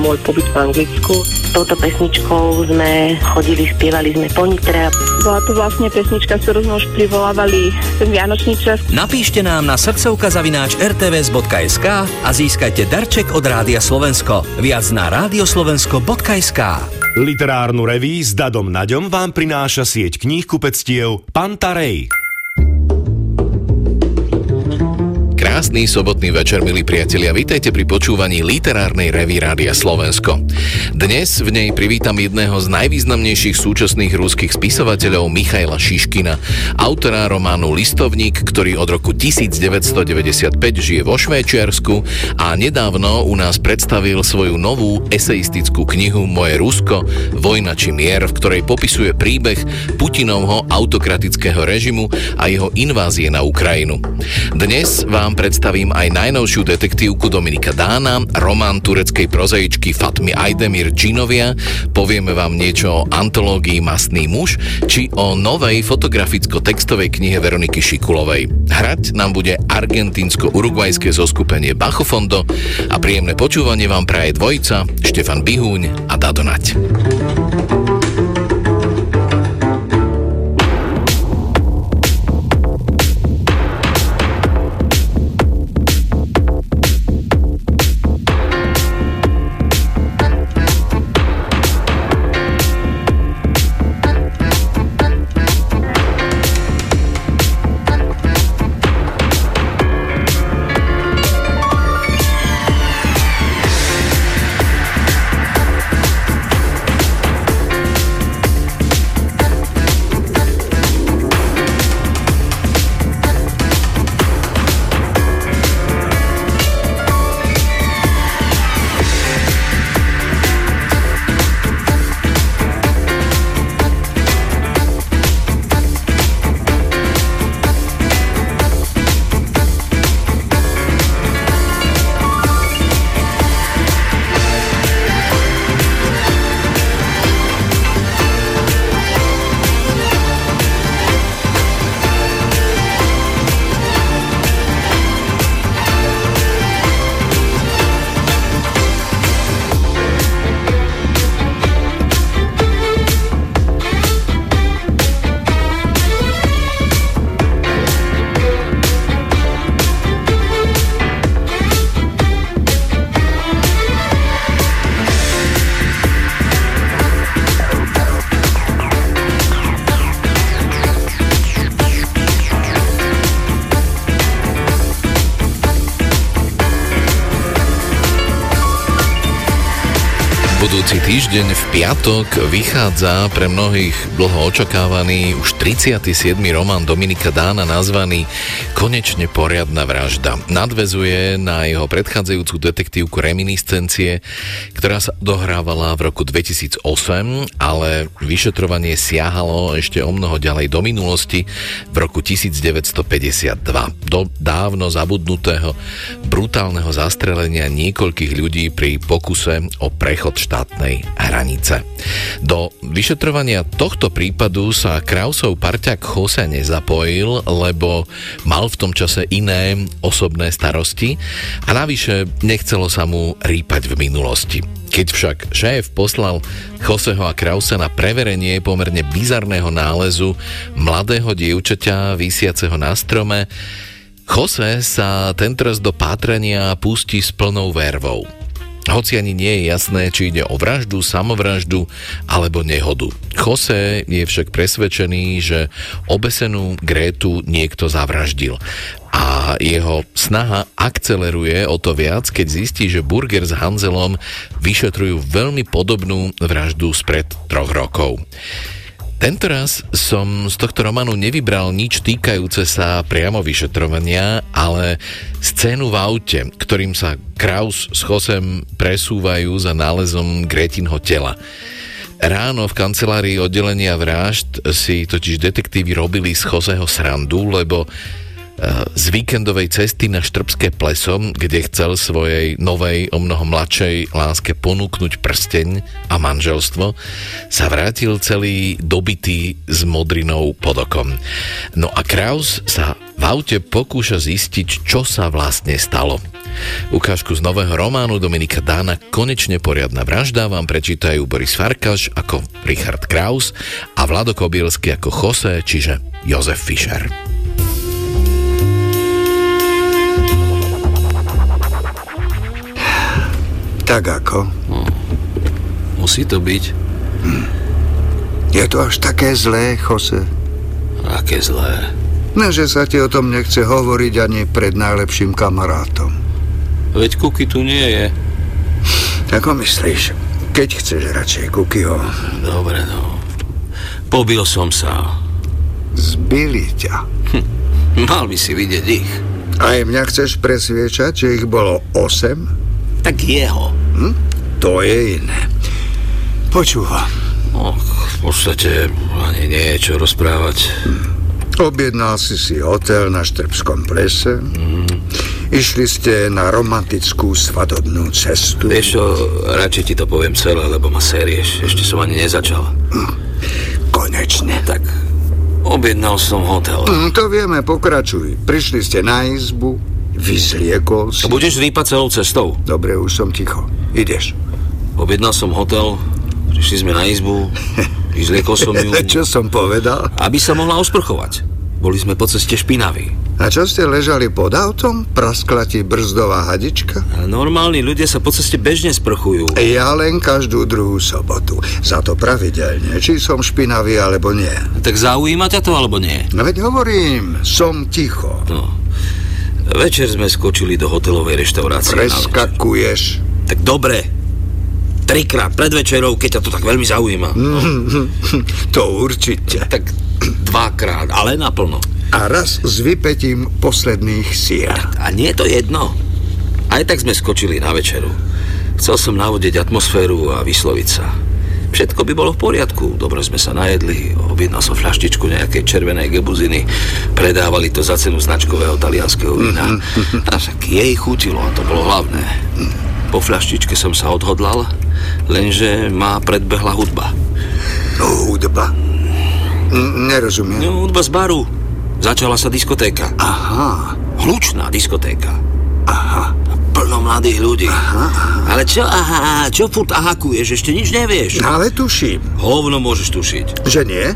môj pobyt v Anglicku. S touto pesničkou sme chodili, spievali sme po Nitre. Bola to vlastne pesnička, ktorú sme už privolávali ten Vianočný čas. Napíšte nám na srdcovka zavináč rtvs.sk a získajte darček od Rádia Slovensko. Viac na radioslovensko.sk Literárnu reví s Dadom Naďom vám prináša sieť kníh kupectiev Pantarej. Krásny sobotný večer, milí priatelia. Vítajte pri počúvaní literárnej revy Rádia Slovensko. Dnes v nej privítam jedného z najvýznamnejších súčasných rúských spisovateľov Michaila Šiškina, autora románu Listovník, ktorý od roku 1995 žije vo Švéčiarsku a nedávno u nás predstavil svoju novú eseistickú knihu Moje Rusko, Vojna či mier, v ktorej popisuje príbeh Putinovho autokratického režimu a jeho invázie na Ukrajinu. Dnes vám pre predstavím aj najnovšiu detektívku Dominika Dána, román tureckej prozaičky Fatmy Aydemir Džinovia, povieme vám niečo o antológii Mastný muž, či o novej fotograficko-textovej knihe Veroniky Šikulovej. Hrať nám bude argentínsko-urugvajské zoskupenie Bachofondo a príjemné počúvanie vám praje dvojica Štefan Bihúň a Dadonať. Piatok vychádza pre mnohých dlho očakávaný už 37. román Dominika Dána nazvaný Konečne poriadna vražda. Nadvezuje na jeho predchádzajúcu detektívku Reminiscencie, ktorá sa dohrávala v roku 2008, ale vyšetrovanie siahalo ešte o mnoho ďalej do minulosti v roku 1952. Do dávno zabudnutého brutálneho zastrelenia niekoľkých ľudí pri pokuse o prechod štátnej hranice. Do vyšetrovania tohto prípadu sa Krausov parťak Jose nezapojil, lebo mal v tom čase iné osobné starosti a navyše nechcelo sa mu rýpať v minulosti. Keď však šéf poslal Joseho a Krausa na preverenie pomerne bizarného nálezu mladého dievčaťa vysiaceho na strome, Jose sa tentoraz do pátrania pustí s plnou vervou hoci ani nie je jasné, či ide o vraždu, samovraždu alebo nehodu. Jose je však presvedčený, že obesenú Grétu niekto zavraždil a jeho snaha akceleruje o to viac, keď zistí, že Burger s Hanzelom vyšetrujú veľmi podobnú vraždu spred troch rokov. Tento raz som z tohto románu nevybral nič týkajúce sa priamo vyšetrovania, ale scénu v aute, ktorým sa Kraus s Chosem presúvajú za nálezom Gretinho tela. Ráno v kancelárii oddelenia vražd si totiž detektívy robili z Choseho srandu, lebo z víkendovej cesty na Štrbské pleso, kde chcel svojej novej, o mnoho mladšej láske ponúknuť prsteň a manželstvo, sa vrátil celý dobitý s modrinou pod okom. No a Kraus sa v aute pokúša zistiť, čo sa vlastne stalo. Ukážku z nového románu Dominika Dána Konečne poriadna vražda vám prečítajú Boris Farkaš ako Richard Kraus a Vlado Kobielsky ako Jose, čiže Jozef Fischer. Tak ako? Musí to byť. Je to až také zlé, Jose? Aké zlé. No, že sa ti o tom nechce hovoriť ani pred najlepším kamarátom. Veď Kuky tu nie je. Ako myslíš? Keď chceš radšej Kukyho. Dobre, no. Pobil som sa. Zbili ťa. Mal by si vidieť ich. Aj mňa chceš presviečať, že ich bolo 8? Tak jeho. Hm? To je iné. Počúvam. Och, v podstate ani nie je čo rozprávať. Objednal si si hotel na Štrbskom plese. Išli ste na romantickú svadobnú cestu. Vieš čo, radšej ti to poviem celé, lebo ma sérieš. Ešte som ani nezačal. Konečne. Tak, objednal som hotel. Hm, to vieme, pokračuj. Prišli ste na izbu, vyzliekol si. To budeš rýpať celou cestou. Dobre, už som ticho. Ideš. Objednal som hotel, prišli sme na izbu, vyzliekol som ju, Čo som povedal? aby sa mohla osprchovať. Boli sme po ceste špinaví. A čo ste ležali pod autom? Praskla ti brzdová hadička? Normálni ľudia sa po ceste bežne sprchujú. Ja len každú druhú sobotu. Za to pravidelne, či som špinavý alebo nie. Tak zaujíma ťa to alebo nie? No veď hovorím, som ticho. No. Večer sme skočili do hotelovej reštaurácie. Preskakuješ. Tak dobre. Trikrát pred večerou, keď ťa to tak veľmi zaujíma. No, To určite. tak dvakrát, ale naplno. A raz s vypetím posledných síl. A nie je to jedno. Aj tak sme skočili na večeru. Chcel som navodiť atmosféru a vysloviť sa. Všetko by bolo v poriadku. Dobre sme sa najedli, objednal som fľaštičku nejakej červenej gebuziny. Predávali to za cenu značkového talianského vína. A však jej chutilo a to bolo hlavné. Po fľaštičke som sa odhodlal, lenže ma predbehla hudba. No, hudba. N- nerozumiem. No, hudba z baru. Začala sa diskotéka. Aha, Hlučná diskotéka. aha. Plno mladých ľudí. Ale čo, aha, čo furt ahakuješ, ešte nič nevieš. Ale tuším, Hovno môžeš tušiť. že nie?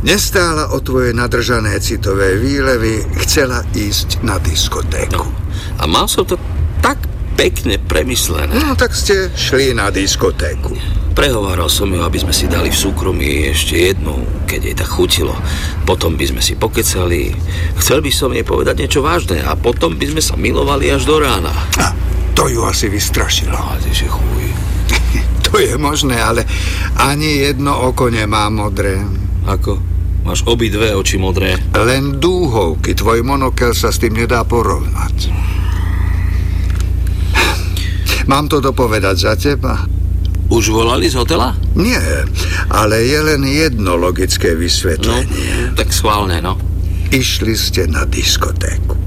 Nestála o tvoje nadržané citové výlevy, chcela ísť na diskotéku. A mal som to tak pekne premyslené. No, tak ste šli na diskotéku. Prehováral som ju, aby sme si dali v súkromí ešte jednu, keď jej tak chutilo. Potom by sme si pokecali. Chcel by som jej povedať niečo vážne a potom by sme sa milovali až do rána. A to ju asi vystrašilo. A ty si chuj. To je možné, ale ani jedno oko nemá modré. Ako? Máš obidve oči modré. Len dúhovky, tvoj monokel sa s tým nedá porovnať. Mám to dopovedať za teba? Už volali z hotela? Nie, ale je len jedno logické No, vysvetlenie. tak schválne, no. Išli ste na diskotéku.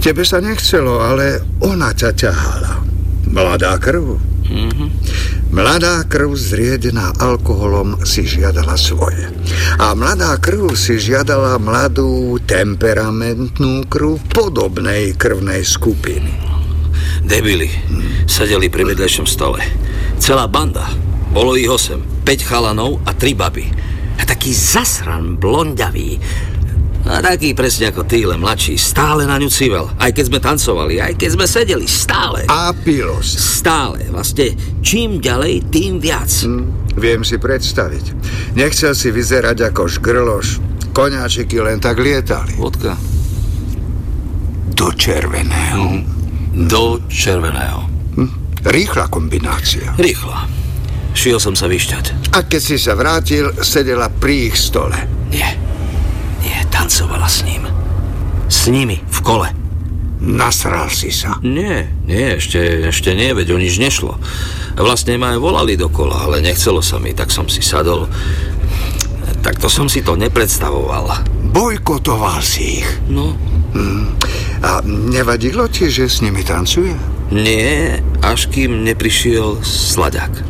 Tebe sa nechcelo, ale ona ťa ťahala. Mladá krv. Mladá krv zriedená alkoholom si žiadala svoje. A mladá krv si žiadala mladú, temperamentnú krv podobnej krvnej skupiny. Debili. Sedeli pri vedľajšom stole. Celá banda. Bolo ich osem. 5 chalanov a tri baby. A taký zasran, blonďavý. A taký presne ako ty, len mladší. Stále na ňu civel. Aj keď sme tancovali, aj keď sme sedeli. Stále. A pilo sa. Stále. Vlastne čím ďalej, tým viac. Hm, viem si predstaviť. Nechcel si vyzerať ako šgrloš. Koňáčiky len tak lietali. Vodka. Do červeného. Do červeného. Hm, rýchla kombinácia. Rýchlo. Šiel som sa vyšťať. A keď si sa vrátil, sedela pri ich stole. Nie. Nie, tancovala s ním. S nimi, v kole. Nasral si sa. Nie, nie, ešte, ešte nie, veď o nič nešlo. Vlastne ma aj volali dokola, ale nechcelo sa mi, tak som si sadol. Takto som si to nepredstavoval. bojkotoval si ich. No, A nevadilo ti, že s nimi tancuje? nie, až kým neprišiel Slaďák.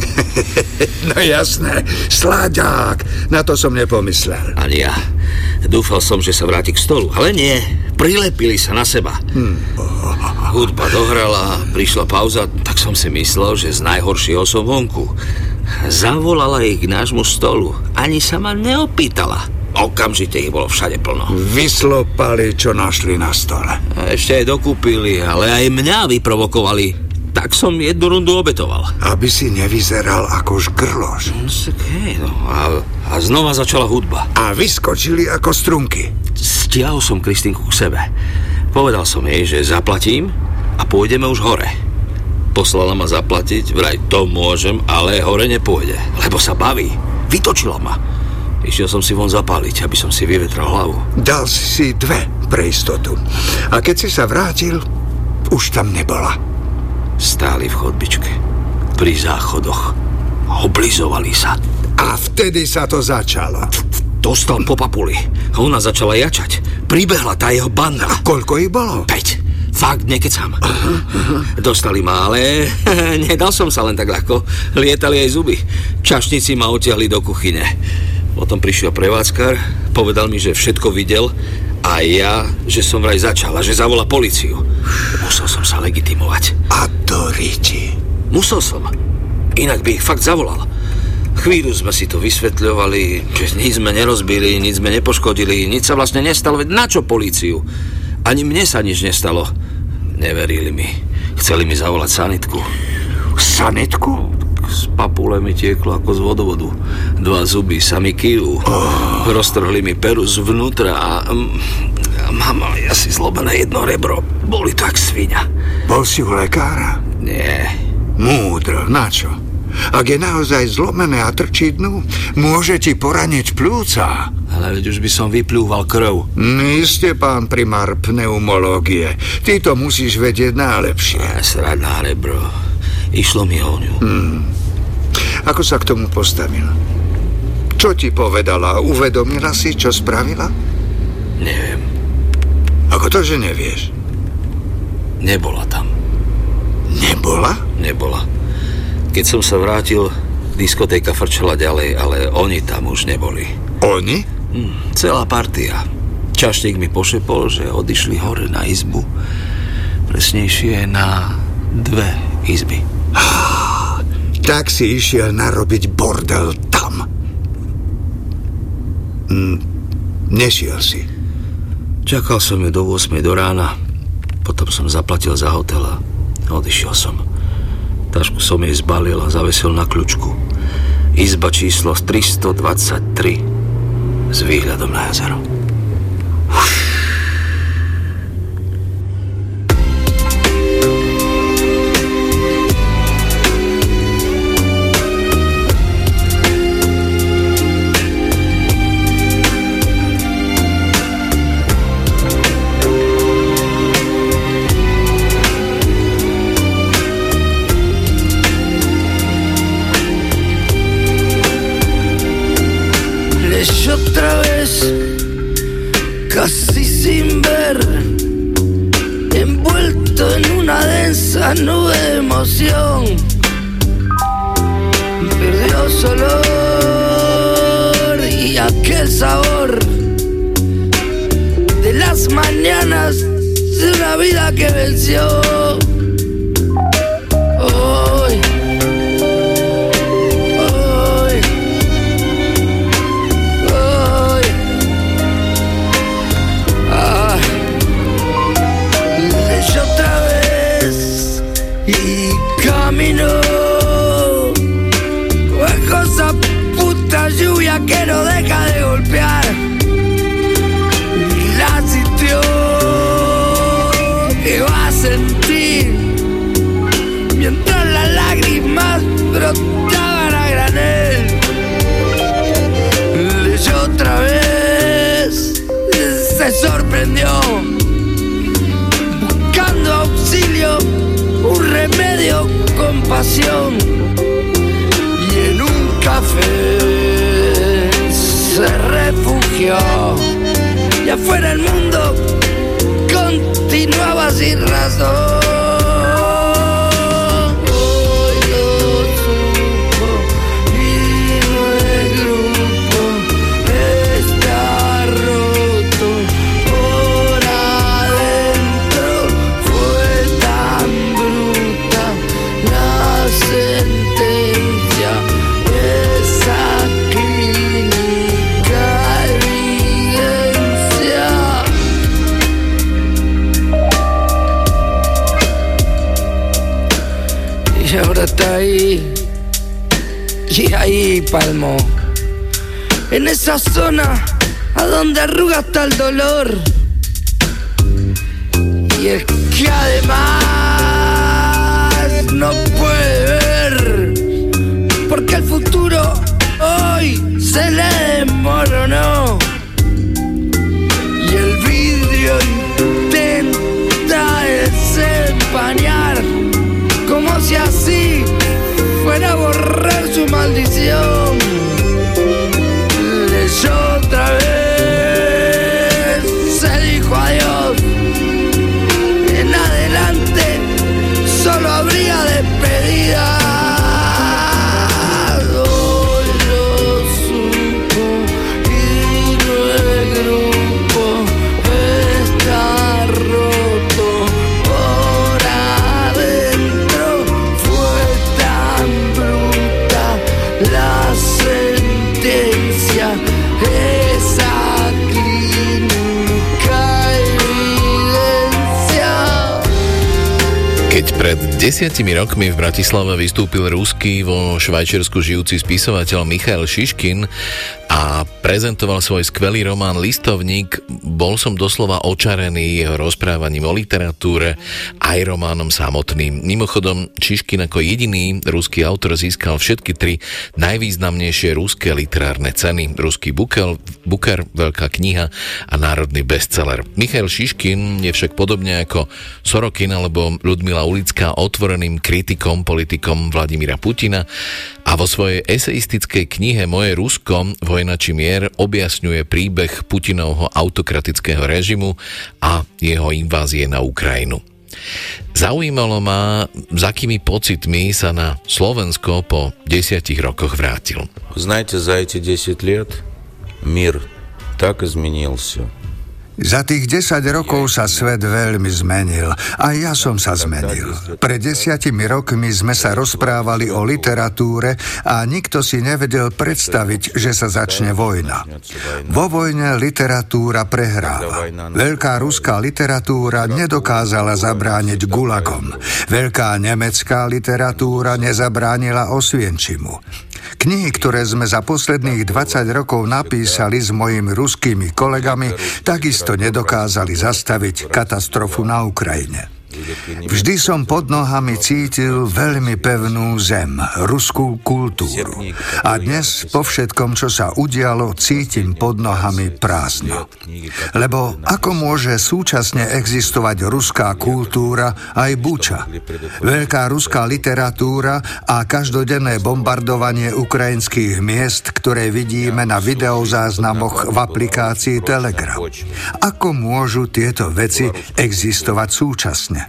No jasné, sláďák, na to som nepomyslel. Ani ja. Dúfal som, že sa vráti k stolu, ale nie. Prilepili sa na seba. Hudba dohrala, prišla pauza, tak som si myslel, že z najhoršieho som vonku. Zavolala ich k nášmu stolu. Ani sa ma neopýtala. Okamžite ich bolo všade plno. Vyslopali, čo našli na stole. A ešte aj dokúpili, ale aj mňa vyprovokovali. Tak som jednu rundu obetoval. Aby si nevyzeral ako žgrloš. No, hej, no. A, a znova začala hudba. A vyskočili ako strunky. Stiahol som Kristinku k sebe. Povedal som jej, že zaplatím a pôjdeme už hore. Poslala ma zaplatiť, vraj to môžem, ale hore nepôjde, lebo sa baví. Vytočila ma. Išiel som si von zapáliť, aby som si vyvetral hlavu. Dal si si dve pre istotu. A keď si sa vrátil, už tam nebola. Stáli v chodbičke, pri záchodoch. Oblizovali sa. A vtedy sa to začalo. Dostal po papuli. A ona začala jačať. Pribehla tá jeho banda. Koľko ich bolo? 5. Fakt, nekecam. Dostali ma, ale nedal som sa len tak ľahko. Lietali aj zuby. Čašníci ma otiahli do kuchyne. Potom prišiel prevádzkar, povedal mi, že všetko videl a ja, že som vraj začal a že zavolá policiu. Musel som sa legitimovať. A to riti. Musel som. Inak by ich fakt zavolal. Chvíľu sme si to vysvetľovali, že nič sme nerozbili, nič sme nepoškodili, nič sa vlastne nestalo, veď na čo políciu? Ani mne sa nič nestalo. Neverili mi. Chceli mi zavolať sanitku. Sanitku? Z papule mi tieklo ako z vodovodu. Dva zuby sa mi kývu. Oh. Roztrhli mi peru zvnútra a... mm, a mám asi zlobené jedno rebro. Boli to jak svinia. Bol si u lekára? Nie, Múdro, na čo? Ak je naozaj zlomené a trčí dnu, môže ti poraniť plúca. ale veď už by som vyplúval krv. Iste, pán primár pneumológie. Ty to musíš vedieť najlepšie. A srať na rebro. Išlo mi o ňu. Ako sa k tomu postavil? Čo ti povedala? Uvedomila si, čo spravila? Neviem, Ako to, že nevieš? nebola tam. Nebola? Nebola. Keď som sa vrátil, diskotéka frčala ďalej, ale oni tam už neboli. Oni? Hm, celá partia. Čašník mi pošepol, že odišli hore na izbu. Presnejšie na dve izby. Tak si išiel narobiť bordel tam. Hm, nešiel si. Čakal som ju do 8 do rána, potom som zaplatil za hotel a odišiel som. Tašku som jej zbalil a zavesil na kľúčku. Izba číslo 323 s výhľadom na jazero. Sabor de las mañanas de una vida que venció. Buscando auxilio, un remedio con pasión, y en un café se refugió afuera el mundo continuaba sin razón. Y ahí palmo. En esa zona a donde arruga hasta el dolor. Y es que además maldición. Desiatimi rokmi v Bratislave vystúpil ruský vo Švajčiarsku žijúci spisovateľ Michail Šiškin a prezentoval svoj skvelý román Listovník. Bol som doslova očarený jeho rozprávaním o literatúre aj románom samotným. Mimochodom, Šiškin ako jediný ruský autor získal všetky tri najvýznamnejšie ruské literárne ceny. Ruský Bukel, Buker, Veľká kniha a Národný bestseller. Michail Šiškin je však podobne ako Sorokin alebo Ludmila Ulická otvoreným kritikom, politikom Vladimíra Putina a vo svojej eseistickej knihe Moje Rusko, Vojna či mier objasňuje príbeh Putinovho autokratického režimu a jeho invázie na Ukrajinu. Zaujímalo ma, s akými pocitmi sa na Slovensko po desiatich rokoch vrátil. Знаете, за эти 10 лет мир так изменился, za tých 10 rokov sa svet veľmi zmenil a ja som sa zmenil. Pred desiatimi rokmi sme sa rozprávali o literatúre a nikto si nevedel predstaviť, že sa začne vojna. Vo vojne literatúra prehráva. Veľká ruská literatúra nedokázala zabrániť gulagom. Veľká nemecká literatúra nezabránila Osvienčimu. Knihy, ktoré sme za posledných 20 rokov napísali s mojimi ruskými kolegami, takisto nedokázali zastaviť katastrofu na Ukrajine. Vždy som pod nohami cítil veľmi pevnú zem, ruskú kultúru. A dnes, po všetkom, čo sa udialo, cítim pod nohami prázdno. Lebo ako môže súčasne existovať ruská kultúra aj buča? Veľká ruská literatúra a každodenné bombardovanie ukrajinských miest, ktoré vidíme na videozáznamoch v aplikácii Telegram. Ako môžu tieto veci existovať súčasne?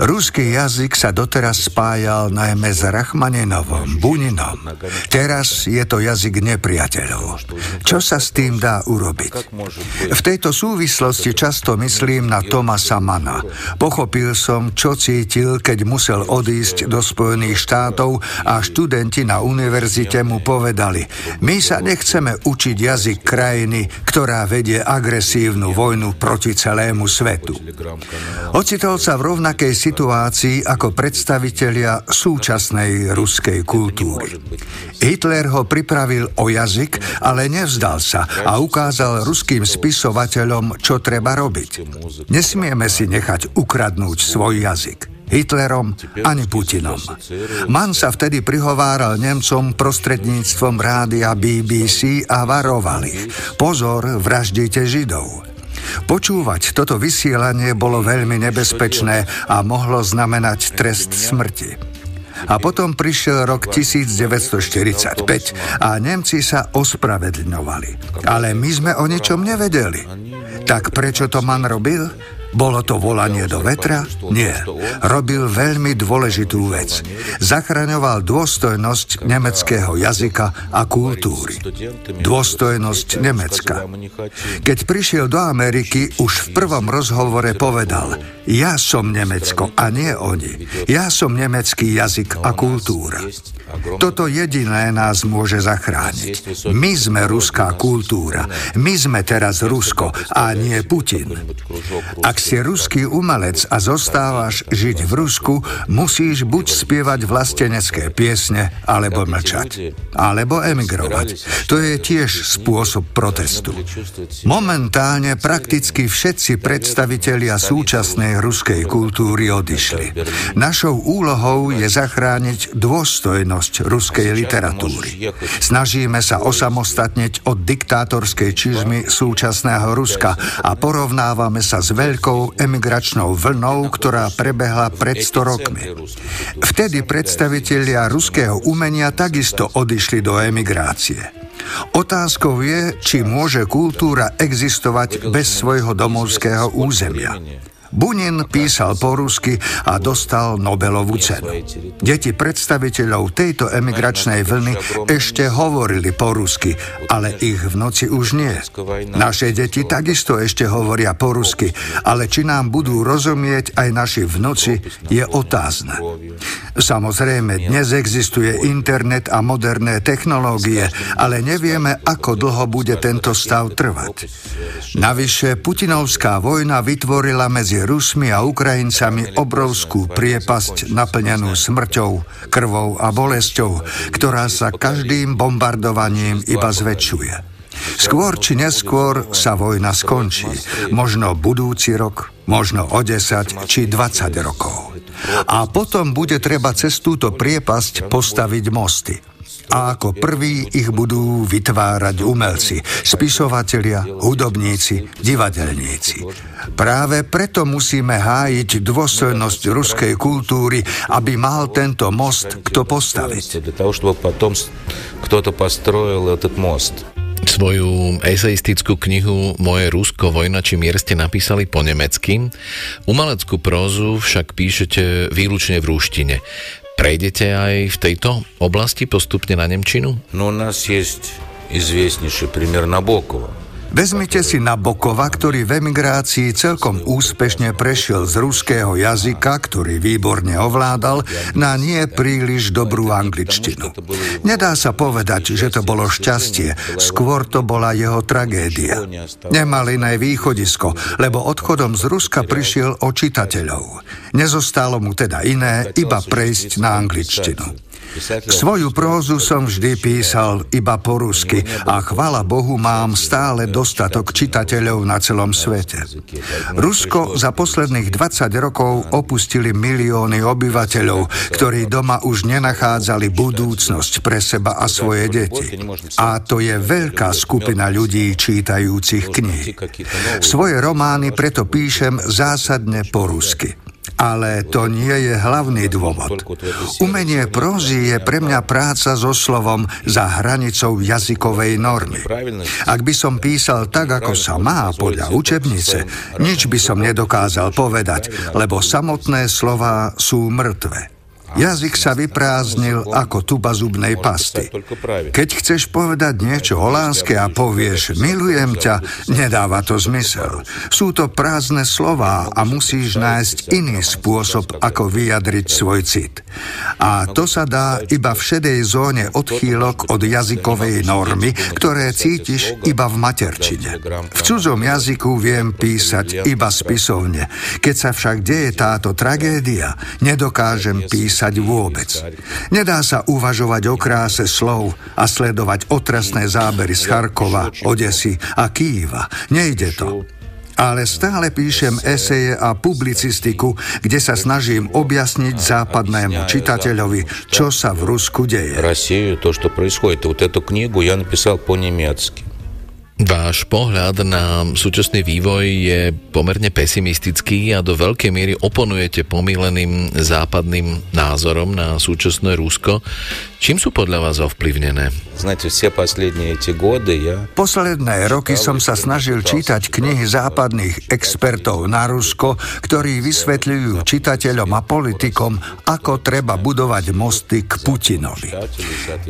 Ruský jazyk sa doteraz spájal najmä s Rachmaninovom, Buninom. Teraz je to jazyk nepriateľov. Čo sa s tým dá urobiť? V tejto súvislosti často myslím na Tomasa Mana. Pochopil som, čo cítil, keď musel odísť do Spojených štátov a študenti na univerzite mu povedali my sa nechceme učiť jazyk krajiny, ktorá vedie agresívnu vojnu proti celému svetu. Ocitol sa v rovnakej situácii ako predstavitelia súčasnej ruskej kultúry. Hitler ho pripravil o jazyk, ale nevzdal sa a ukázal ruským spisovateľom, čo treba robiť. Nesmieme si nechať ukradnúť svoj jazyk. Hitlerom ani Putinom. Mann sa vtedy prihováral Nemcom prostredníctvom rádia BBC a varoval ich. Pozor, vraždite Židov. Počúvať toto vysielanie bolo veľmi nebezpečné a mohlo znamenať trest smrti. A potom prišiel rok 1945 a Nemci sa ospravedlňovali. Ale my sme o ničom nevedeli. Tak prečo to man robil? Bolo to volanie do vetra? Nie. Robil veľmi dôležitú vec. Zachraňoval dôstojnosť nemeckého jazyka a kultúry. Dôstojnosť Nemecka. Keď prišiel do Ameriky, už v prvom rozhovore povedal Ja som Nemecko a nie oni. Ja som nemecký jazyk a kultúra. Toto jediné nás môže zachrániť. My sme ruská kultúra. My sme teraz Rusko a nie Putin. Ak si ruský umelec a zostávaš žiť v Rusku, musíš buď spievať vlastenecké piesne, alebo mlčať. Alebo emigrovať. To je tiež spôsob protestu. Momentálne prakticky všetci predstavitelia súčasnej ruskej kultúry odišli. Našou úlohou je zachrániť dôstojnosť ruskej literatúry. Snažíme sa osamostatniť od diktátorskej čizmy súčasného Ruska a porovnávame sa s veľkou veľkou emigračnou vlnou, ktorá prebehla pred 100 rokmi. Vtedy predstavitelia ruského umenia takisto odišli do emigrácie. Otázkou je, či môže kultúra existovať bez svojho domovského územia. Bunin písal po rusky a dostal Nobelovú cenu. Deti predstaviteľov tejto emigračnej vlny ešte hovorili po rusky, ale ich v noci už nie. Naše deti takisto ešte hovoria po rusky, ale či nám budú rozumieť aj naši vnoci, je otázne. Samozrejme, dnes existuje internet a moderné technológie, ale nevieme, ako dlho bude tento stav trvať. Navyše, Putinovská vojna vytvorila medzi Rusmi a Ukrajincami obrovskú priepasť naplnenú smrťou, krvou a bolesťou, ktorá sa každým bombardovaním iba zväčšuje. Skôr či neskôr sa vojna skončí. Možno budúci rok, možno o 10 či 20 rokov. A potom bude treba cez túto priepasť postaviť mosty a ako prví ich budú vytvárať umelci, spisovatelia, hudobníci, divadelníci. Práve preto musíme hájiť dôstojnosť ruskej kultúry, aby mal tento most kto postaviť. Svoju eseistickú knihu Moje Rusko, vojna či mier ste napísali po nemecky. Umeleckú prózu však píšete výlučne v rúštine. Prejdete aj v tejto oblasti postupne na Nemčinu? No u nás je известнейший пример Набокова. Vezmite si Nabokova, ktorý v emigrácii celkom úspešne prešiel z ruského jazyka, ktorý výborne ovládal, na nie príliš dobrú angličtinu. Nedá sa povedať, že to bolo šťastie, skôr to bola jeho tragédia. Nemal iné východisko, lebo odchodom z Ruska prišiel o čitateľov. Nezostalo mu teda iné, iba prejsť na angličtinu. Svoju prózu som vždy písal iba po rusky a chvala Bohu mám stále dostatok čitateľov na celom svete. Rusko za posledných 20 rokov opustili milióny obyvateľov, ktorí doma už nenachádzali budúcnosť pre seba a svoje deti. A to je veľká skupina ľudí čítajúcich knihy. Svoje romány preto píšem zásadne po rusky. Ale to nie je hlavný dôvod. Umenie prózy je pre mňa práca so slovom za hranicou jazykovej normy. Ak by som písal tak, ako sa má podľa učebnice, nič by som nedokázal povedať, lebo samotné slova sú mŕtve. Jazyk sa vyprázdnil ako tuba zubnej pasty. Keď chceš povedať niečo o láske a povieš milujem ťa, nedáva to zmysel. Sú to prázdne slová a musíš nájsť iný spôsob, ako vyjadriť svoj cit. A to sa dá iba v šedej zóne odchýlok od jazykovej normy, ktoré cítiš iba v materčine. V cudzom jazyku viem písať iba spisovne. Keď sa však deje táto tragédia, nedokážem písať písať vôbec. Nedá sa uvažovať o kráse slov a sledovať otrasné zábery z Charkova, Odesy a Kýva. Nejde to. Ale stále píšem eseje a publicistiku, kde sa snažím objasniť západnému čitateľovi, čo sa v Rusku deje. Россию, to, что происходит. Вот эту книгу я написал по-немецки. Váš pohľad na súčasný vývoj je pomerne pesimistický a do veľkej miery oponujete pomíleným západným názorom na súčasné Rusko. Čím sú podľa vás ovplyvnené? Posledné roky som sa snažil čítať knihy západných expertov na Rusko, ktorí vysvetľujú čitateľom a politikom, ako treba budovať mosty k Putinovi.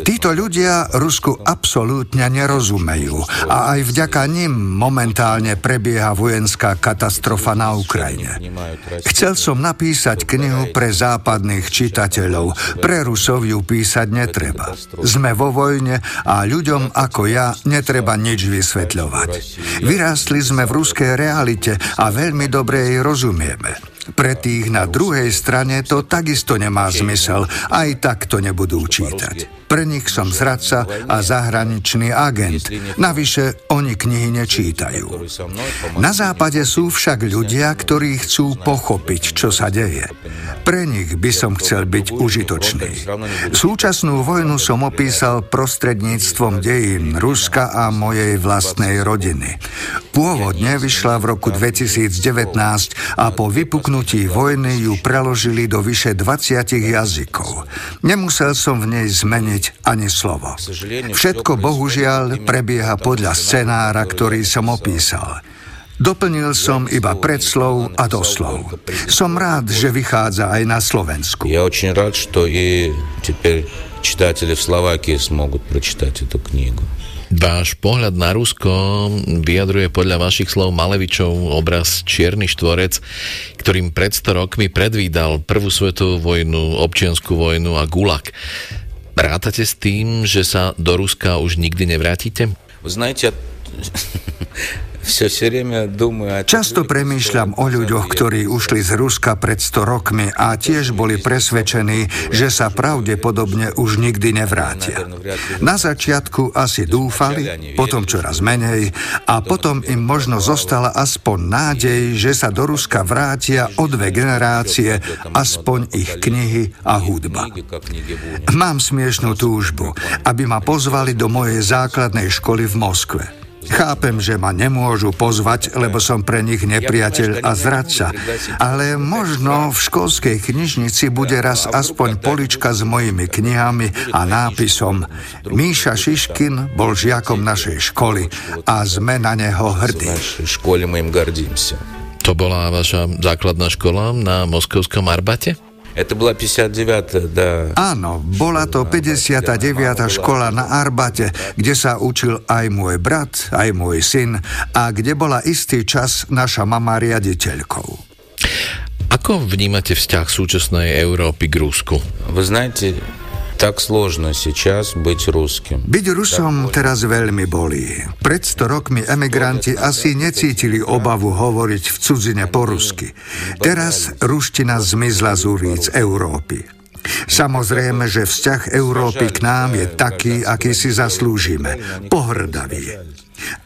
Títo ľudia Rusku absolútne nerozumejú a aj vďaka nim momentálne prebieha vojenská katastrofa na Ukrajine. Chcel som napísať knihu pre západných čitateľov, pre Rusov ju písať netreba. Sme vo vojne a ľuďom ako ja netreba nič vysvetľovať. Vyrástli sme v ruskej realite a veľmi dobre jej rozumieme. Pre tých na druhej strane to takisto nemá zmysel, aj tak to nebudú čítať. Pre nich som zradca a zahraničný agent. Navyše oni knihy nečítajú. Na západe sú však ľudia, ktorí chcú pochopiť, čo sa deje. Pre nich by som chcel byť užitočný. Súčasnú vojnu som opísal prostredníctvom dejín Ruska a mojej vlastnej rodiny. Pôvodne vyšla v roku 2019 a po vypuknutí vojny ju preložili do vyše 20 jazykov. Nemusel som v nej zmeniť vysloviť ani slovo. Všetko bohužiaľ prebieha podľa scenára, ktorý som opísal. Doplnil som iba predslov a doslov. Som rád, že vychádza aj na Slovensku. Ja очень rád, что и теперь читатели в Словакии смогут прочитать эту книгу. Váš pohľad na Rusko vyjadruje podľa vašich slov Malevičov obraz Čierny štvorec, ktorým pred 100 rokmi predvídal prvú svetovú vojnu, občianskú vojnu a gulag. Rátate s tým, že sa do Ruska už nikdy nevrátite? Знаете, Často premýšľam o ľuďoch, ktorí ušli z Ruska pred 100 rokmi a tiež boli presvedčení, že sa pravdepodobne už nikdy nevrátia. Na začiatku asi dúfali, potom čoraz menej a potom im možno zostala aspoň nádej, že sa do Ruska vrátia o dve generácie, aspoň ich knihy a hudba. Mám smiešnú túžbu, aby ma pozvali do mojej základnej školy v Moskve. Chápem, že ma nemôžu pozvať, lebo som pre nich nepriateľ a zradca. Ale možno v školskej knižnici bude raz aspoň polička s mojimi knihami a nápisom Míša Šiškin bol žiakom našej školy a sme na neho hrdí. To bola vaša základná škola na Moskovskom Arbate? Áno, bola to 59. škola na Arbate, kde sa učil aj môj brat, aj môj syn a kde bola istý čas naša mama riaditeľkou. Ako vnímate vzťah súčasnej Európy k Rusku? Vy znáte, tak sложно сейчас быть русским. Byť Rusom teraz veľmi bolí. Pred 100 rokmi emigranti asi necítili obavu hovoriť v cudzine po rusky. Teraz ruština zmizla z ulic Európy. Samozrejme, že vzťah Európy k nám je taký, aký si zaslúžime. Pohrdavý.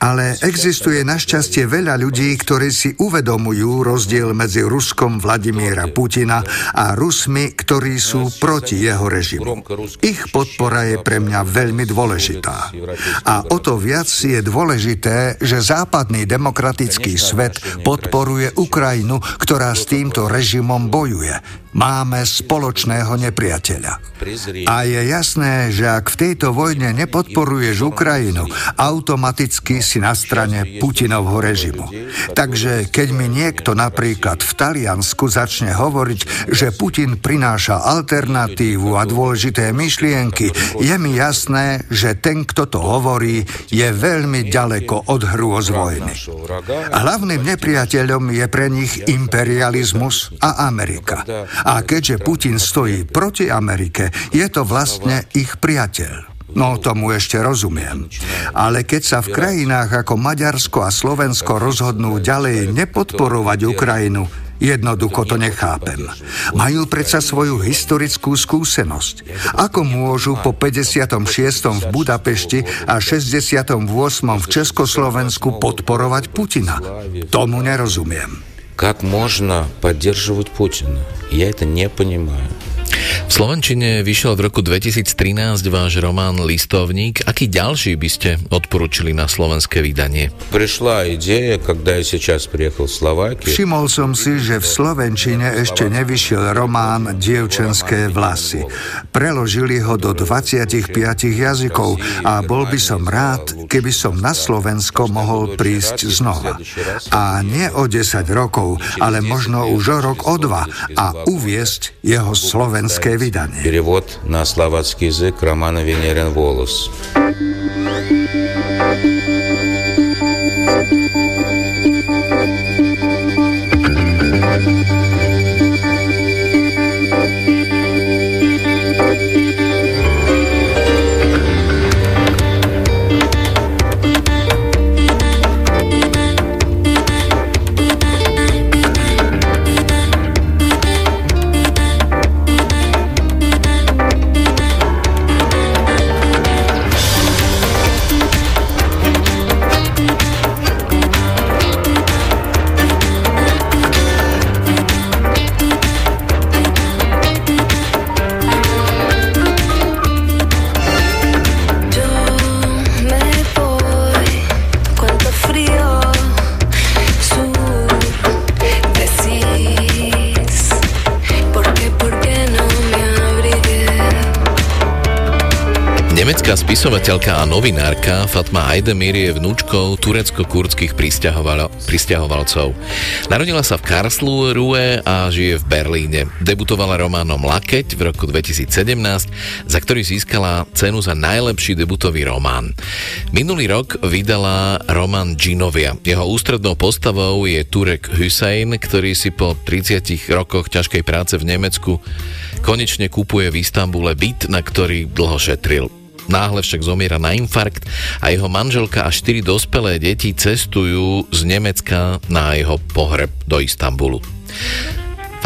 Ale existuje našťastie veľa ľudí, ktorí si uvedomujú rozdiel medzi Ruskom Vladimíra Putina a Rusmi, ktorí sú proti jeho režimu. Ich podpora je pre mňa veľmi dôležitá. A o to viac je dôležité, že západný demokratický svet podporuje Ukrajinu, ktorá s týmto režimom bojuje. Máme spoločného nepriateľa. A je jasné, že ak v tejto vojne nepodporuješ Ukrajinu, automaticky si na strane Putinovho režimu. Takže keď mi niekto napríklad v Taliansku začne hovoriť, že Putin prináša alternatívu a dôležité myšlienky, je mi jasné, že ten, kto to hovorí, je veľmi ďaleko od hrôz vojny. Hlavným nepriateľom je pre nich imperializmus a Amerika. A keďže Putin stojí proti Amerike, je to vlastne ich priateľ. No, tomu ešte rozumiem. Ale keď sa v krajinách ako Maďarsko a Slovensko rozhodnú ďalej nepodporovať Ukrajinu, Jednoducho to nechápem. Majú predsa svoju historickú skúsenosť. Ako môžu po 56. v Budapešti a 68. v Československu podporovať Putina? Tomu nerozumiem. Как можно поддерживать Путина? Я это не понимаю. V Slovenčine vyšiel v roku 2013 váš román Listovník. Aký ďalší by ste odporúčili na slovenské vydanie? Пришла идея, когда я сейчас приехал в Словакию. Všimol som si, že v Slovenčine ešte nevyšiel román Dievčenské vlasy. Preložili ho do 25 jazykov a bol by som rád, keby som na Slovensko mohol prísť znova. A nie o 10 rokov, ale možno už o rok, o dva a uviesť jeho slovenské vydanie. Перевод на словацкий язык романа «Венерин волос». Nemecká spisovateľka a novinárka Fatma Aydemir je vnúčkou turecko-kurdských pristahoval- pristahovalcov. Narodila sa v Karlsruhe a žije v Berlíne. Debutovala románom Lakeť v roku 2017, za ktorý získala cenu za najlepší debutový román. Minulý rok vydala román Džinovia. Jeho ústrednou postavou je Turek Hussein, ktorý si po 30 rokoch ťažkej práce v Nemecku konečne kupuje v Istambule byt, na ktorý dlho šetril. Náhle však zomiera na infarkt a jeho manželka a štyri dospelé deti cestujú z Nemecka na jeho pohreb do Istanbulu.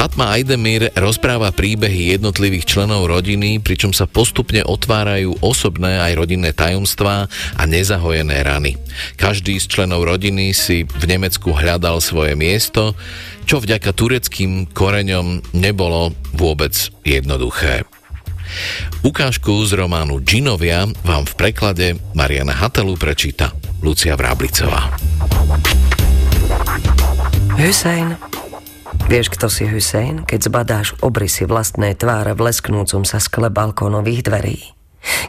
Fatma Aydemir rozpráva príbehy jednotlivých členov rodiny, pričom sa postupne otvárajú osobné aj rodinné tajomstvá a nezahojené rany. Každý z členov rodiny si v Nemecku hľadal svoje miesto, čo vďaka tureckým koreňom nebolo vôbec jednoduché. Ukážku z románu Džinovia vám v preklade Mariana Hatelu prečíta Lucia Vráblicová. Hussein. Vieš, kto si Hussein, keď zbadáš obrysy vlastnej tváre v lesknúcom sa skle balkónových dverí?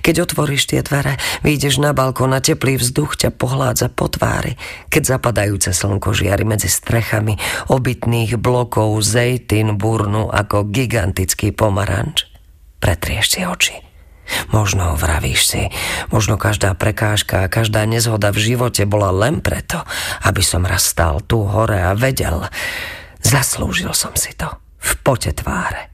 Keď otvoríš tie dvere, vyjdeš na balkón a teplý vzduch ťa pohládza po tvári, keď zapadajúce slnko žiari medzi strechami obytných blokov Zejtin burnu ako gigantický pomaranč. Pretrieš si oči. Možno vravíš si, možno každá prekážka a každá nezhoda v živote bola len preto, aby som raz stál tu hore a vedel, zaslúžil som si to v pote tváre.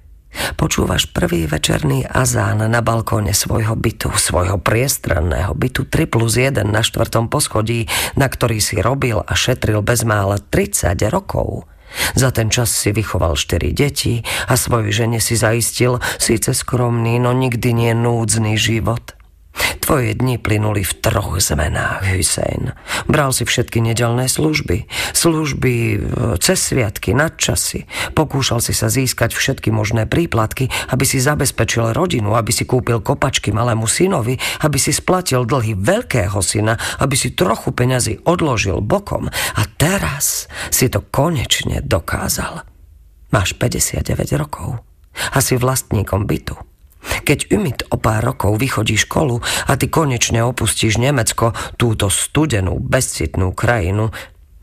Počúvaš prvý večerný azán na balkóne svojho bytu, svojho priestranného bytu 3 plus 1 na štvrtom poschodí, na ktorý si robil a šetril bezmála 30 rokov. Za ten čas si vychoval 4 deti a svojej žene si zaistil síce skromný, no nikdy nie núdzny život. Tvoje dni plynuli v troch zmenách, Hussein. Bral si všetky nedelné služby, služby e, cez sviatky, nadčasy. Pokúšal si sa získať všetky možné príplatky, aby si zabezpečil rodinu, aby si kúpil kopačky malému synovi, aby si splatil dlhy veľkého syna, aby si trochu peňazí odložil bokom. A teraz si to konečne dokázal. Máš 59 rokov a si vlastníkom bytu. Keď Umit o pár rokov vychodí školu a ty konečne opustíš Nemecko, túto studenú, bezcitnú krajinu,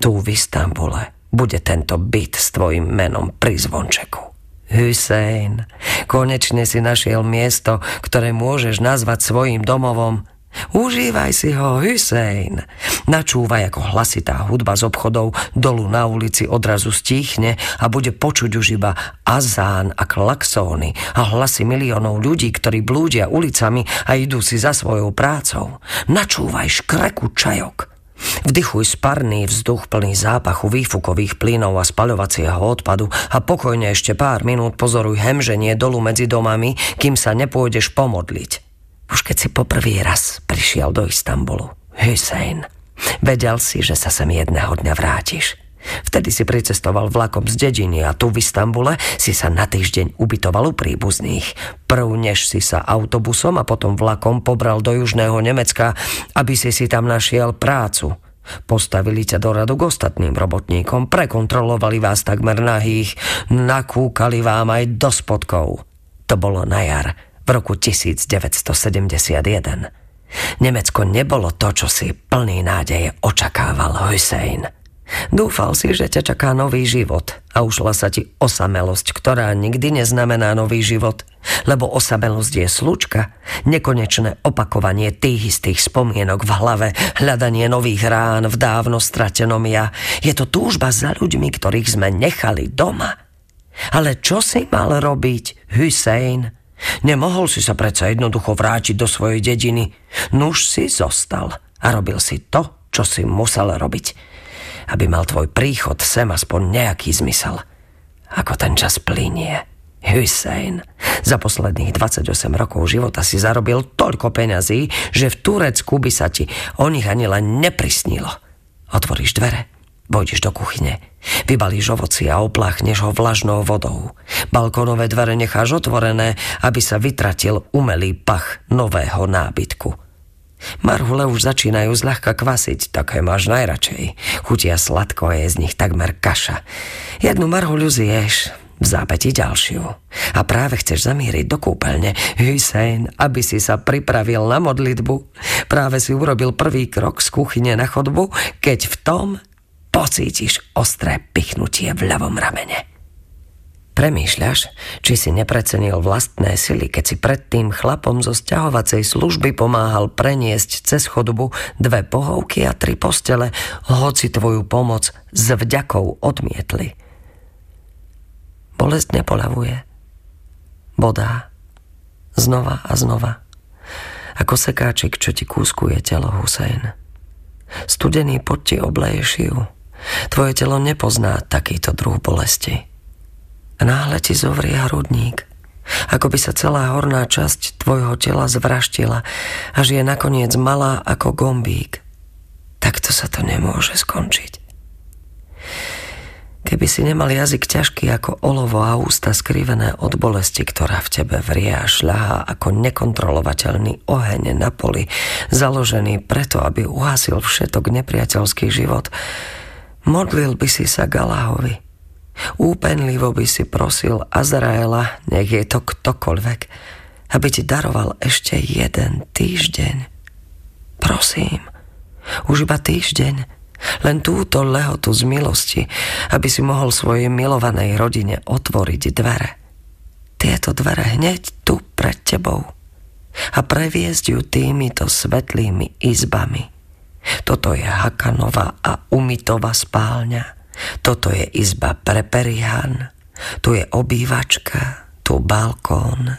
tu v Istambule bude tento byt s tvojim menom pri zvončeku. Hussein, konečne si našiel miesto, ktoré môžeš nazvať svojim domovom Užívaj si ho, Hussein. Načúvaj, ako hlasitá hudba z obchodov dolu na ulici odrazu stíchne a bude počuť už iba azán a klaxóny a hlasy miliónov ľudí, ktorí blúdia ulicami a idú si za svojou prácou. Načúvaj škreku čajok. Vdychuj sparný vzduch plný zápachu výfukových plynov a spaľovacieho odpadu a pokojne ešte pár minút pozoruj hemženie dolu medzi domami, kým sa nepôjdeš pomodliť. Už keď si poprvý raz prišiel do Istanbulu, Hussein, vedel si, že sa sem jedného dňa vrátiš. Vtedy si pricestoval vlakom z dediny a tu v Istambule si sa na týždeň ubytoval u príbuzných. Prv než si sa autobusom a potom vlakom pobral do južného Nemecka, aby si si tam našiel prácu. Postavili ťa do radu k ostatným robotníkom, prekontrolovali vás takmer nahých, nakúkali vám aj do spodkov. To bolo na jar v roku 1971. Nemecko nebolo to, čo si plný nádeje očakával Hussein. Dúfal si, že ťa čaká nový život a ušla sa ti osamelosť, ktorá nikdy neznamená nový život, lebo osamelosť je slučka, nekonečné opakovanie tých istých spomienok v hlave, hľadanie nových rán v dávno stratenom ja. Je to túžba za ľuďmi, ktorých sme nechali doma. Ale čo si mal robiť, Hussein? Nemohol si sa predsa jednoducho vrátiť do svojej dediny. Nuž si zostal a robil si to, čo si musel robiť aby mal tvoj príchod sem aspoň nejaký zmysel. Ako ten čas plinie. Hussein, za posledných 28 rokov života si zarobil toľko peňazí, že v Turecku by sa ti o nich ani len neprisnilo. Otvoríš dvere, vojdeš do kuchyne, vybalíš ovoci a opláchneš ho vlažnou vodou. Balkónové dvere necháš otvorené, aby sa vytratil umelý pach nového nábytku. Marhule už začínajú zľahka kvasiť, také máš najradšej. Chutia sladko je z nich takmer kaša. Jednu marhuľu zješ, v zápäti ďalšiu. A práve chceš zamíriť do kúpeľne, Hussein, aby si sa pripravil na modlitbu. Práve si urobil prvý krok z kuchyne na chodbu, keď v tom pocítiš ostré pichnutie v ľavom ramene. Premýšľaš, či si neprecenil vlastné sily, keď si pred tým chlapom zo sťahovacej služby pomáhal preniesť cez chodbu dve pohovky a tri postele, hoci tvoju pomoc s vďakou odmietli. Bolesť nepolavuje. Bodá. Znova a znova. Ako sekáčik, čo ti kúskuje telo, Hussein. Studený pod ti obleje šiu. Tvoje telo nepozná takýto druh bolesti. A náhle ti zovrie hrudník. Ako by sa celá horná časť tvojho tela zvraštila, až je nakoniec malá ako gombík. Takto sa to nemôže skončiť. Keby si nemal jazyk ťažký ako olovo a ústa skrivené od bolesti, ktorá v tebe vrie a šľahá ako nekontrolovateľný oheň na poli, založený preto, aby uhasil všetok nepriateľský život, modlil by si sa Galahovi – Úpenlivo by si prosil Azraela, nech je to ktokoľvek, aby ti daroval ešte jeden týždeň. Prosím, už iba týždeň, len túto lehotu z milosti, aby si mohol svojej milovanej rodine otvoriť dvere. Tieto dvere hneď tu pred tebou a previesť ju týmito svetlými izbami. Toto je Hakanová a Umitová spálňa. Toto je izba pre perihan, tu je obývačka, tu balkón,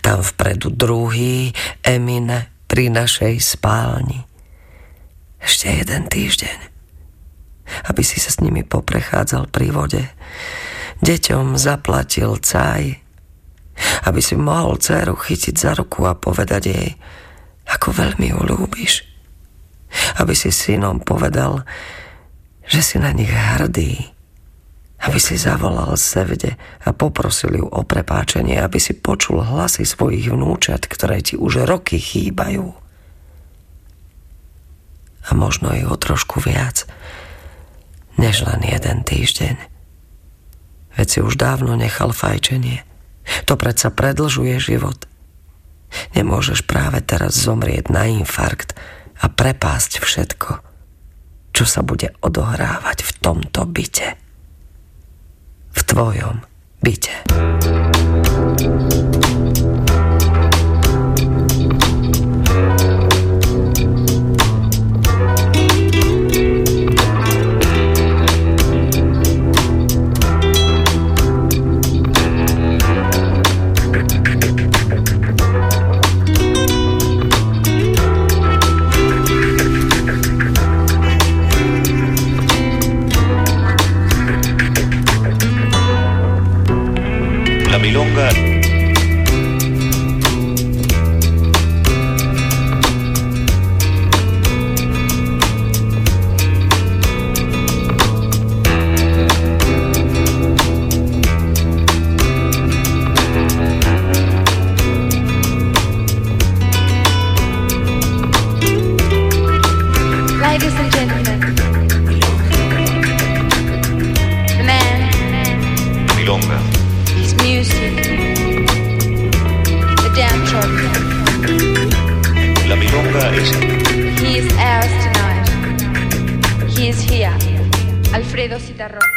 tam vpredu druhý, Emine, pri našej spálni. Ešte jeden týždeň, aby si sa s nimi poprechádzal pri vode. Deťom zaplatil caj, aby si mohol dceru chytiť za ruku a povedať jej, ako veľmi ju ľúbiš. Aby si synom povedal, že si na nich hrdý, aby si zavolal Sevde a poprosil ju o prepáčenie, aby si počul hlasy svojich vnúčat, ktoré ti už roky chýbajú. A možno i o trošku viac, než len jeden týždeň. Veď si už dávno nechal fajčenie. To predsa predlžuje život. Nemôžeš práve teraz zomrieť na infarkt a prepásť všetko – čo sa bude odohrávať v tomto byte. V tvojom byte. He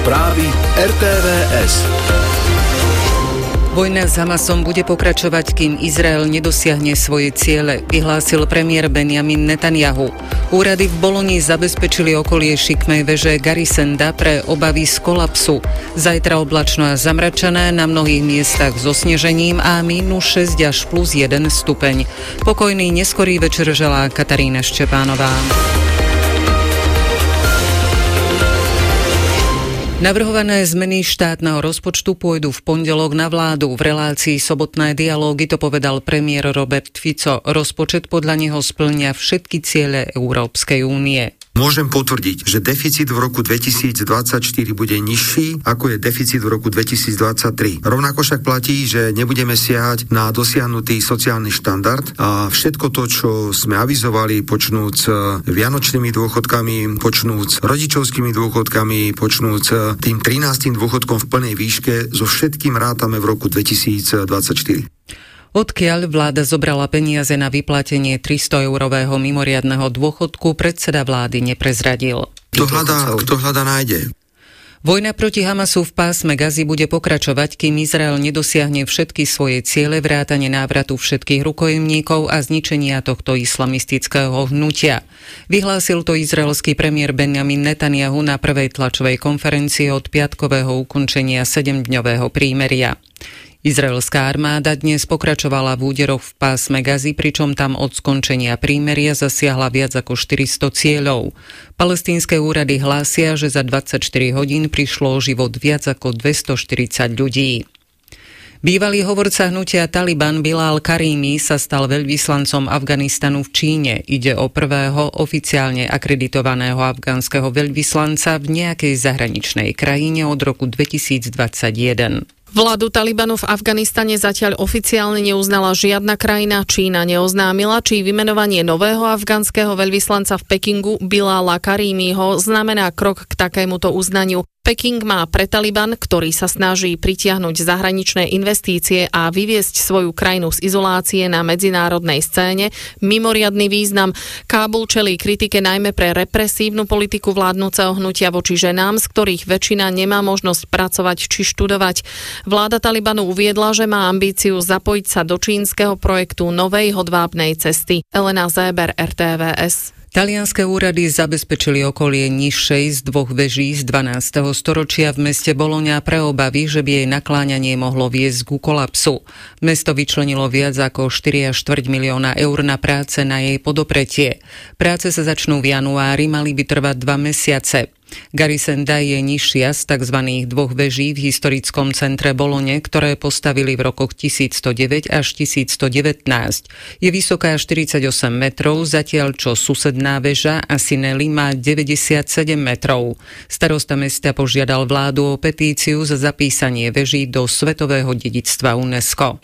Správy RTVS. Vojna s Hamasom bude pokračovať, kým Izrael nedosiahne svoje ciele, vyhlásil premiér Benjamin Netanyahu. Úrady v Boloni zabezpečili okolie šikmej veže Garisenda pre obavy z kolapsu. Zajtra oblačno a zamračené, na mnohých miestach so snežením a minus 6 až plus 1 stupeň. Pokojný neskorý večer želá Katarína Ščepánová. Navrhované zmeny štátneho rozpočtu pôjdu v pondelok na vládu. V relácii Sobotné dialógy to povedal premiér Robert Fico. Rozpočet podľa neho splňa všetky ciele Európskej únie. Môžem potvrdiť, že deficit v roku 2024 bude nižší, ako je deficit v roku 2023. Rovnako však platí, že nebudeme siahať na dosiahnutý sociálny štandard a všetko to, čo sme avizovali, počnúc vianočnými dôchodkami, počnúc rodičovskými dôchodkami, počnúc tým 13. dôchodkom v plnej výške, so všetkým rátame v roku 2024. Odkiaľ vláda zobrala peniaze na vyplatenie 300-eurového mimoriadného dôchodku, predseda vlády neprezradil. Kto hľadá, kto hľadá nájde. Vojna proti Hamasu v pásme Gazy bude pokračovať, kým Izrael nedosiahne všetky svoje ciele, vrátane návratu všetkých rukojemníkov a zničenia tohto islamistického hnutia. Vyhlásil to izraelský premiér Benjamin Netanyahu na prvej tlačovej konferencii od piatkového ukončenia sedemdňového prímeria. Izraelská armáda dnes pokračovala v úderoch v pásme Gazy, pričom tam od skončenia prímeria zasiahla viac ako 400 cieľov. Palestínske úrady hlásia, že za 24 hodín prišlo o život viac ako 240 ľudí. Bývalý hovorca hnutia Taliban Bilal Karimi sa stal veľvyslancom Afganistanu v Číne. Ide o prvého oficiálne akreditovaného afgánskeho veľvyslanca v nejakej zahraničnej krajine od roku 2021. Vládu Talibanu v Afganistane zatiaľ oficiálne neuznala žiadna krajina. Čína neoznámila, či vymenovanie nového afgánskeho veľvyslanca v Pekingu Bilala Karimiho znamená krok k takémuto uznaniu. Peking má pre Taliban, ktorý sa snaží pritiahnuť zahraničné investície a vyviesť svoju krajinu z izolácie na medzinárodnej scéne, mimoriadný význam. Kábul čelí kritike najmä pre represívnu politiku vládnúceho hnutia voči ženám, z ktorých väčšina nemá možnosť pracovať či študovať. Vláda Talibanu uviedla, že má ambíciu zapojiť sa do čínskeho projektu novej hodvábnej cesty. Elena Zéber, RTVS. Talianské úrady zabezpečili okolie nižšej z dvoch veží z 12. storočia v meste Boloňa pre obavy, že by jej nakláňanie mohlo viesť ku kolapsu. Mesto vyčlenilo viac ako 4 až 4 milióna eur na práce na jej podopretie. Práce sa začnú v januári, mali by trvať dva mesiace. Garisenda je nižšia z tzv. dvoch veží v historickom centre Bolone, ktoré postavili v rokoch 1109 až 1119. Je vysoká 48 metrov, zatiaľ čo susedná väža Asinelli má 97 metrov. Starosta mesta požiadal vládu o petíciu za zapísanie veží do Svetového dedictva UNESCO.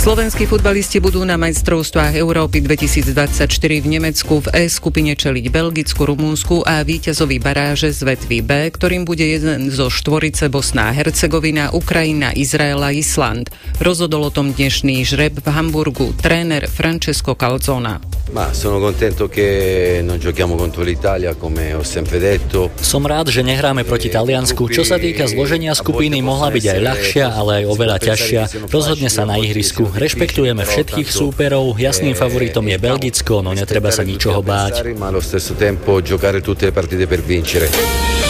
Slovenskí futbalisti budú na majstrovstvách Európy 2024 v Nemecku v E skupine čeliť Belgicku, Rumúnsku a víťazovi baráže z vetvy B, ktorým bude jeden zo štvorice Bosná Hercegovina, Ukrajina, Izrael a Island. Rozhodol o tom dnešný žreb v Hamburgu tréner Francesco Calzona. Ma sono contento che non giochiamo contro l'Italia come ho sempre detto. Som rád, že nehráme proti Taliansku. Čo sa týka zloženia skupiny, mohla byť aj ľahšia, ale aj oveľa ťažšia. Rozhodne sa na ihrisku. Rešpektujeme všetkých súperov. Jasným favoritom je Belgicko, no netreba sa ničoho báť. Ma allo stesso tempo giocare tutte le partite per vincere.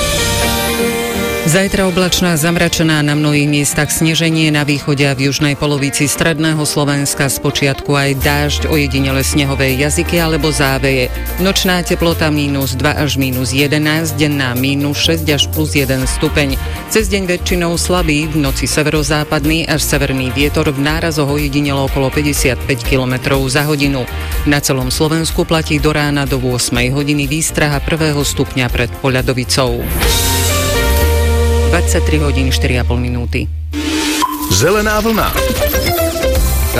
Zajtra oblačná zamračená na mnohých miestach sneženie na východe a v južnej polovici stredného Slovenska z počiatku aj dážď, ojedinele snehové jazyky alebo záveje. Nočná teplota mínus 2 až mínus 11, denná mínus 6 až plus 1 stupeň. Cez deň väčšinou slabý, v noci severozápadný až severný vietor v nárazoch ojedinelo okolo 55 km za hodinu. Na celom Slovensku platí do rána do 8 hodiny výstraha 1. stupňa pred Poľadovicou. 23 hodín 4,5 minúty. Zelená vlna.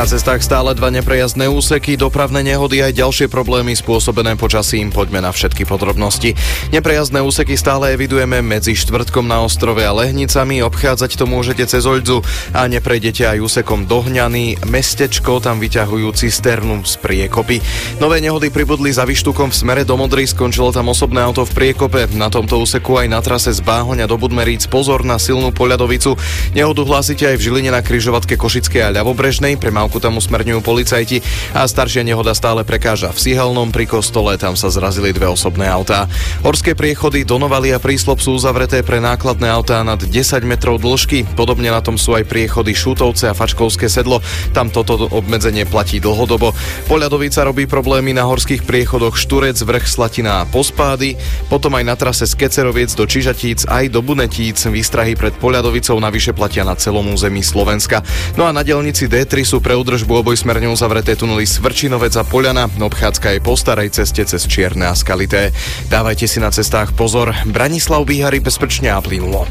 Na cestách stále dva neprejazdné úseky, dopravné nehody aj ďalšie problémy spôsobené počasím. Poďme na všetky podrobnosti. Neprejazdné úseky stále evidujeme medzi štvrtkom na ostrove a Lehnicami. Obchádzať to môžete cez Oľdzu a neprejdete aj úsekom Dohňany. Mestečko tam vyťahujú cisternu z priekopy. Nové nehody pribudli za Vyštukom v smere do Modry. Skončilo tam osobné auto v priekope. Na tomto úseku aj na trase z Báhoňa do Budmeríc pozor na silnú poľadovicu. Nehodu hlásite aj v Žiline na kryžovatke Košickej a Ľavobrežnej. Pre Mávku tam usmerňujú policajti a staršia nehoda stále prekáža v Sihelnom pri kostole, tam sa zrazili dve osobné autá. Horské priechody Donovali a Príslop sú uzavreté pre nákladné autá nad 10 metrov dĺžky. Podobne na tom sú aj priechody Šútovce a Fačkovské sedlo. Tam toto obmedzenie platí dlhodobo. Poľadovica robí problémy na horských priechodoch Šturec, Vrch, Slatina a Pospády. Potom aj na trase z Keceroviec do Čižatíc aj do Bunetíc. Výstrahy pred Poľadovicou navyše platia na celom území Slovenska. No a na dielnici D3 sú pre údržbu obojsmerne uzavreté tunely Svrčinovec a Poliana, obchádzka aj po starej ceste cez Čierne a Skalité. Dávajte si na cestách pozor, Branislav Bíhary bezpečne a plynulo.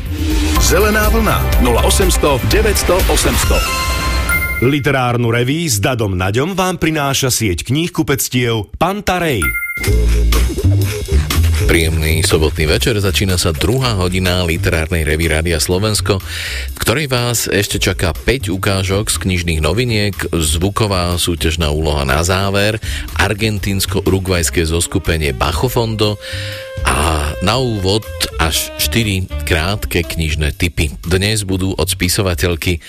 Zelená vlna 0800 900 800. Literárnu reví s Dadom Naďom vám prináša sieť kníh kupectiev Pantarej. Príjemný sobotný večer, začína sa druhá hodina literárnej revy Rádia Slovensko, v ktorej vás ešte čaká 5 ukážok z knižných noviniek, zvuková súťažná úloha na záver, argentínsko-urugvajské zoskupenie Bachofondo a na úvod až 4 krátke knižné typy. Dnes budú od spisovateľky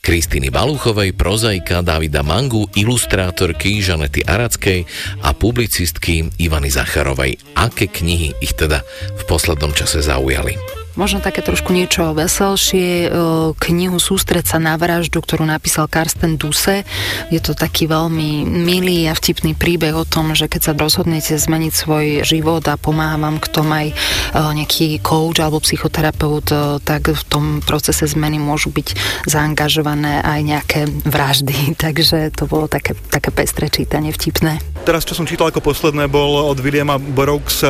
Kristýny Baluchovej, prozaika Davida Mangu, ilustrátorky Žanety Arackej a publicistky Ivany Zacharovej. Aké knihy ich teda v poslednom čase zaujali? Možno také trošku niečo veselšie, e, knihu Sústreť sa na vraždu, ktorú napísal Karsten Duse. Je to taký veľmi milý a vtipný príbeh o tom, že keď sa rozhodnete zmeniť svoj život a pomáha vám k tomu aj e, nejaký coach alebo psychoterapeut, e, tak v tom procese zmeny môžu byť zaangažované aj nejaké vraždy. Takže to bolo také, také pestré čítanie, vtipné. Teraz, čo som čítal ako posledné, bol od Williama Burroughs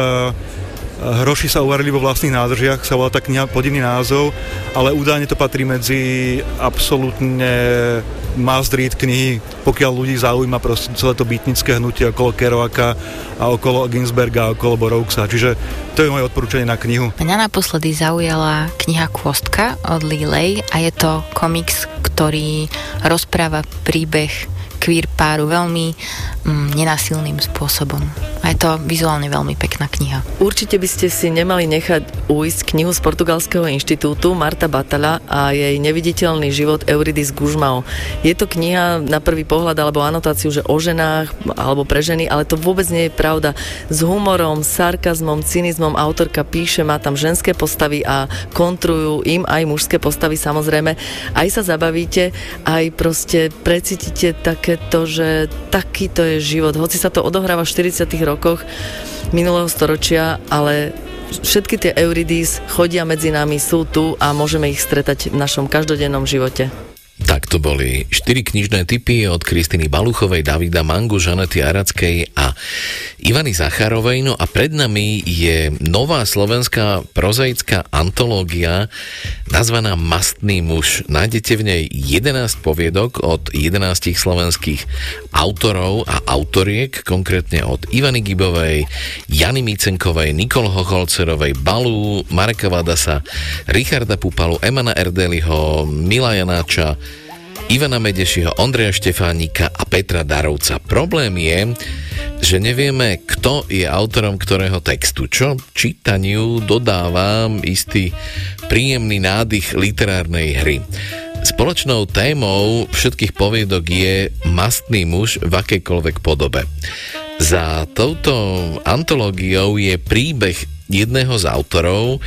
Hroši sa uvarili vo vlastných nádržiach, sa volá tak kniha podivný názov, ale údajne to patrí medzi absolútne must read knihy, pokiaľ ľudí zaujíma proste celé to bytnické hnutie okolo Kerouaka a okolo Ginsberga a okolo Borovksa. Čiže to je moje odporúčanie na knihu. Mňa naposledy zaujala kniha Kôstka od Lilej a je to komiks, ktorý rozpráva príbeh queer páru veľmi mm, nenásilným spôsobom. A je to vizuálne veľmi pekná kniha. Určite by ste si nemali nechať ujsť knihu z Portugalského inštitútu Marta Batala a jej neviditeľný život Euridis Gužmao. Je to kniha na prvý pohľad alebo anotáciu, že o ženách alebo pre ženy, ale to vôbec nie je pravda. S humorom, sarkazmom, cynizmom autorka píše, má tam ženské postavy a kontrujú im aj mužské postavy samozrejme. Aj sa zabavíte, aj proste precítite také to, že takýto je život. Hoci sa to odohráva v 40 rokoch minulého storočia, ale všetky tie Euridís chodia medzi nami, sú tu a môžeme ich stretať v našom každodennom živote. Tak to boli štyri knižné typy od Kristiny Baluchovej, Davida Mangu, Žanety Arackej a Ivany Zacharovej. No a pred nami je nová slovenská prozaická antológia nazvaná Mastný muž. Nájdete v nej 11 poviedok od 11 slovenských autorov a autoriek, konkrétne od Ivany Gibovej, Jany Micenkovej, Nikol Hocholcerovej, Balu, Mareka Vadasa, Richarda Pupalu, Emana Erdeliho, Mila Janáča, Ivana Medešiho, Ondreja Štefánika a Petra Darovca. Problém je, že nevieme, kto je autorom ktorého textu, čo čítaniu dodáva istý príjemný nádych literárnej hry. Spoločnou témou všetkých poviedok je mastný muž v akejkoľvek podobe. Za touto antológiou je príbeh jedného z autorov,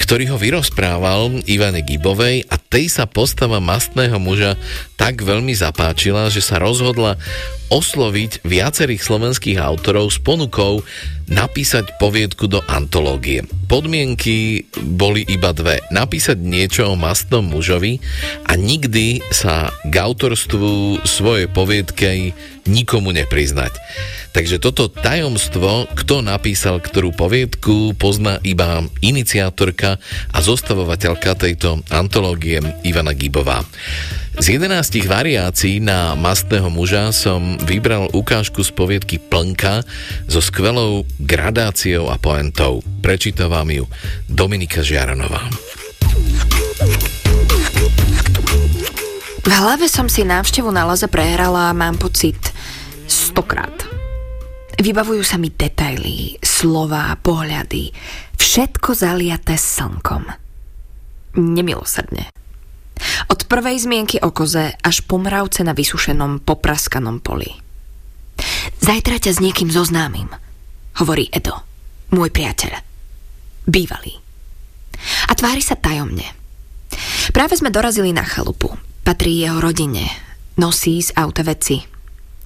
ktorý ho vyrozprával Ivane Gibovej a tej sa postava mastného muža tak veľmi zapáčila, že sa rozhodla osloviť viacerých slovenských autorov s ponukou napísať poviedku do antológie. Podmienky boli iba dve. Napísať niečo o mastnom mužovi a nikdy sa k autorstvu svojej poviedky nikomu nepriznať. Takže toto tajomstvo, kto napísal ktorú poviedku, pozná iba iniciátorka a zostavovateľka tejto antológie Ivana Gibová. Z 11 variácií na mastného muža som vybral ukážku z poviedky Plnka so skvelou gradáciou a poentou. Prečíta vám ju Dominika Žiaranová. V hlave som si návštevu na Laze prehrala a mám pocit stokrát. Vybavujú sa mi detaily, slova, pohľady, všetko zaliaté slnkom. Nemilosrdne. Od prvej zmienky o koze až po mravce na vysušenom, popraskanom poli. Zajtra ťa s niekým zoznámim, hovorí Edo, môj priateľ. Bývalý. A tvári sa tajomne. Práve sme dorazili na chalupu. Patrí jeho rodine. Nosí z auta veci.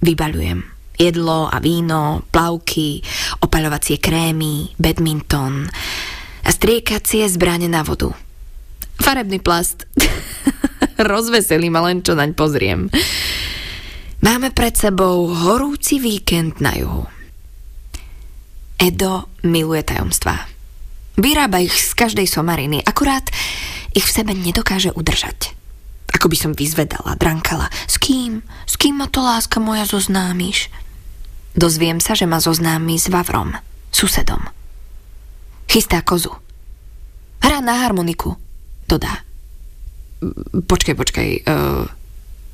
Vybaľujem. Jedlo a víno, plavky, opaľovacie krémy, badminton a striekacie zbrane na vodu. Farebný plast. Rozveselí ma len, čo naň pozriem. Máme pred sebou horúci víkend na juhu. Edo miluje tajomstvá. Vyrába ich z každej somariny, akurát ich v sebe nedokáže udržať. Ako by som vyzvedala, drankala. S kým? S kým ma to láska moja zoznámiš? Dozviem sa, že ma zoznámi s Vavrom, susedom. Chystá kozu. Hrá na harmoniku, dodá. Počkaj, počkaj, uh,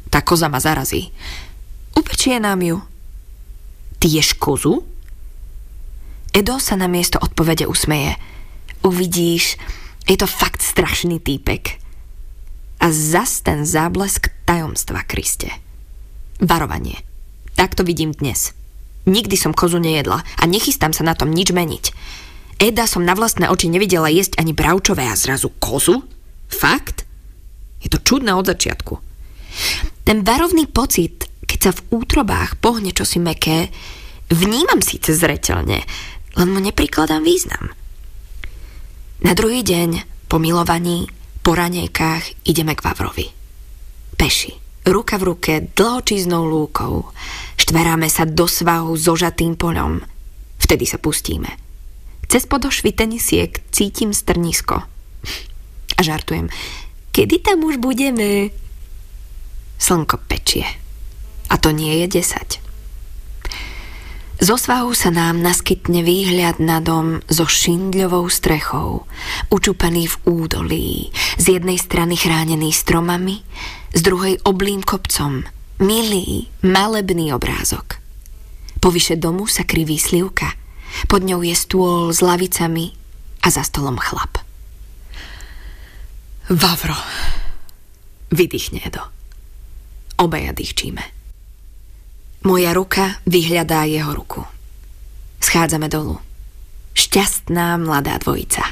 tá koza ma zarazí. Upečie nám ju. Ty ješ kozu? Edo sa na miesto odpovede usmeje. Uvidíš, je to fakt strašný týpek. A zas ten záblesk tajomstva, Kriste. Varovanie. Tak to vidím dnes. Nikdy som kozu nejedla a nechystám sa na tom nič meniť. Eda som na vlastné oči nevidela jesť ani bravčové a zrazu kozu? Fakt? Je to čudné od začiatku. Ten varovný pocit, keď sa v útrobách pohne čosi meké, vnímam síce zreteľne, len mu neprikladám význam. Na druhý deň, po milovaní, po ranejkách ideme k Vavrovi. Peši, ruka v ruke, dlhočíznou lúkou. Štveráme sa do svahu zožatým poľom. Vtedy sa pustíme. Cez podošvy tenisiek cítim strnisko. A žartujem. Kedy tam už budeme? Slnko pečie. A to nie je desať. Zo svahu sa nám naskytne výhľad na dom so šindľovou strechou, učupaný v údolí, z jednej strany chránený stromami, z druhej oblým kopcom. Milý, malebný obrázok. Povyše domu sa kriví slivka, pod ňou je stôl s lavicami a za stolom chlap. Vavro, vydýchne do. Obaja dýchčíme. Moja ruka vyhľadá jeho ruku. Schádzame dolu. Šťastná mladá dvojica.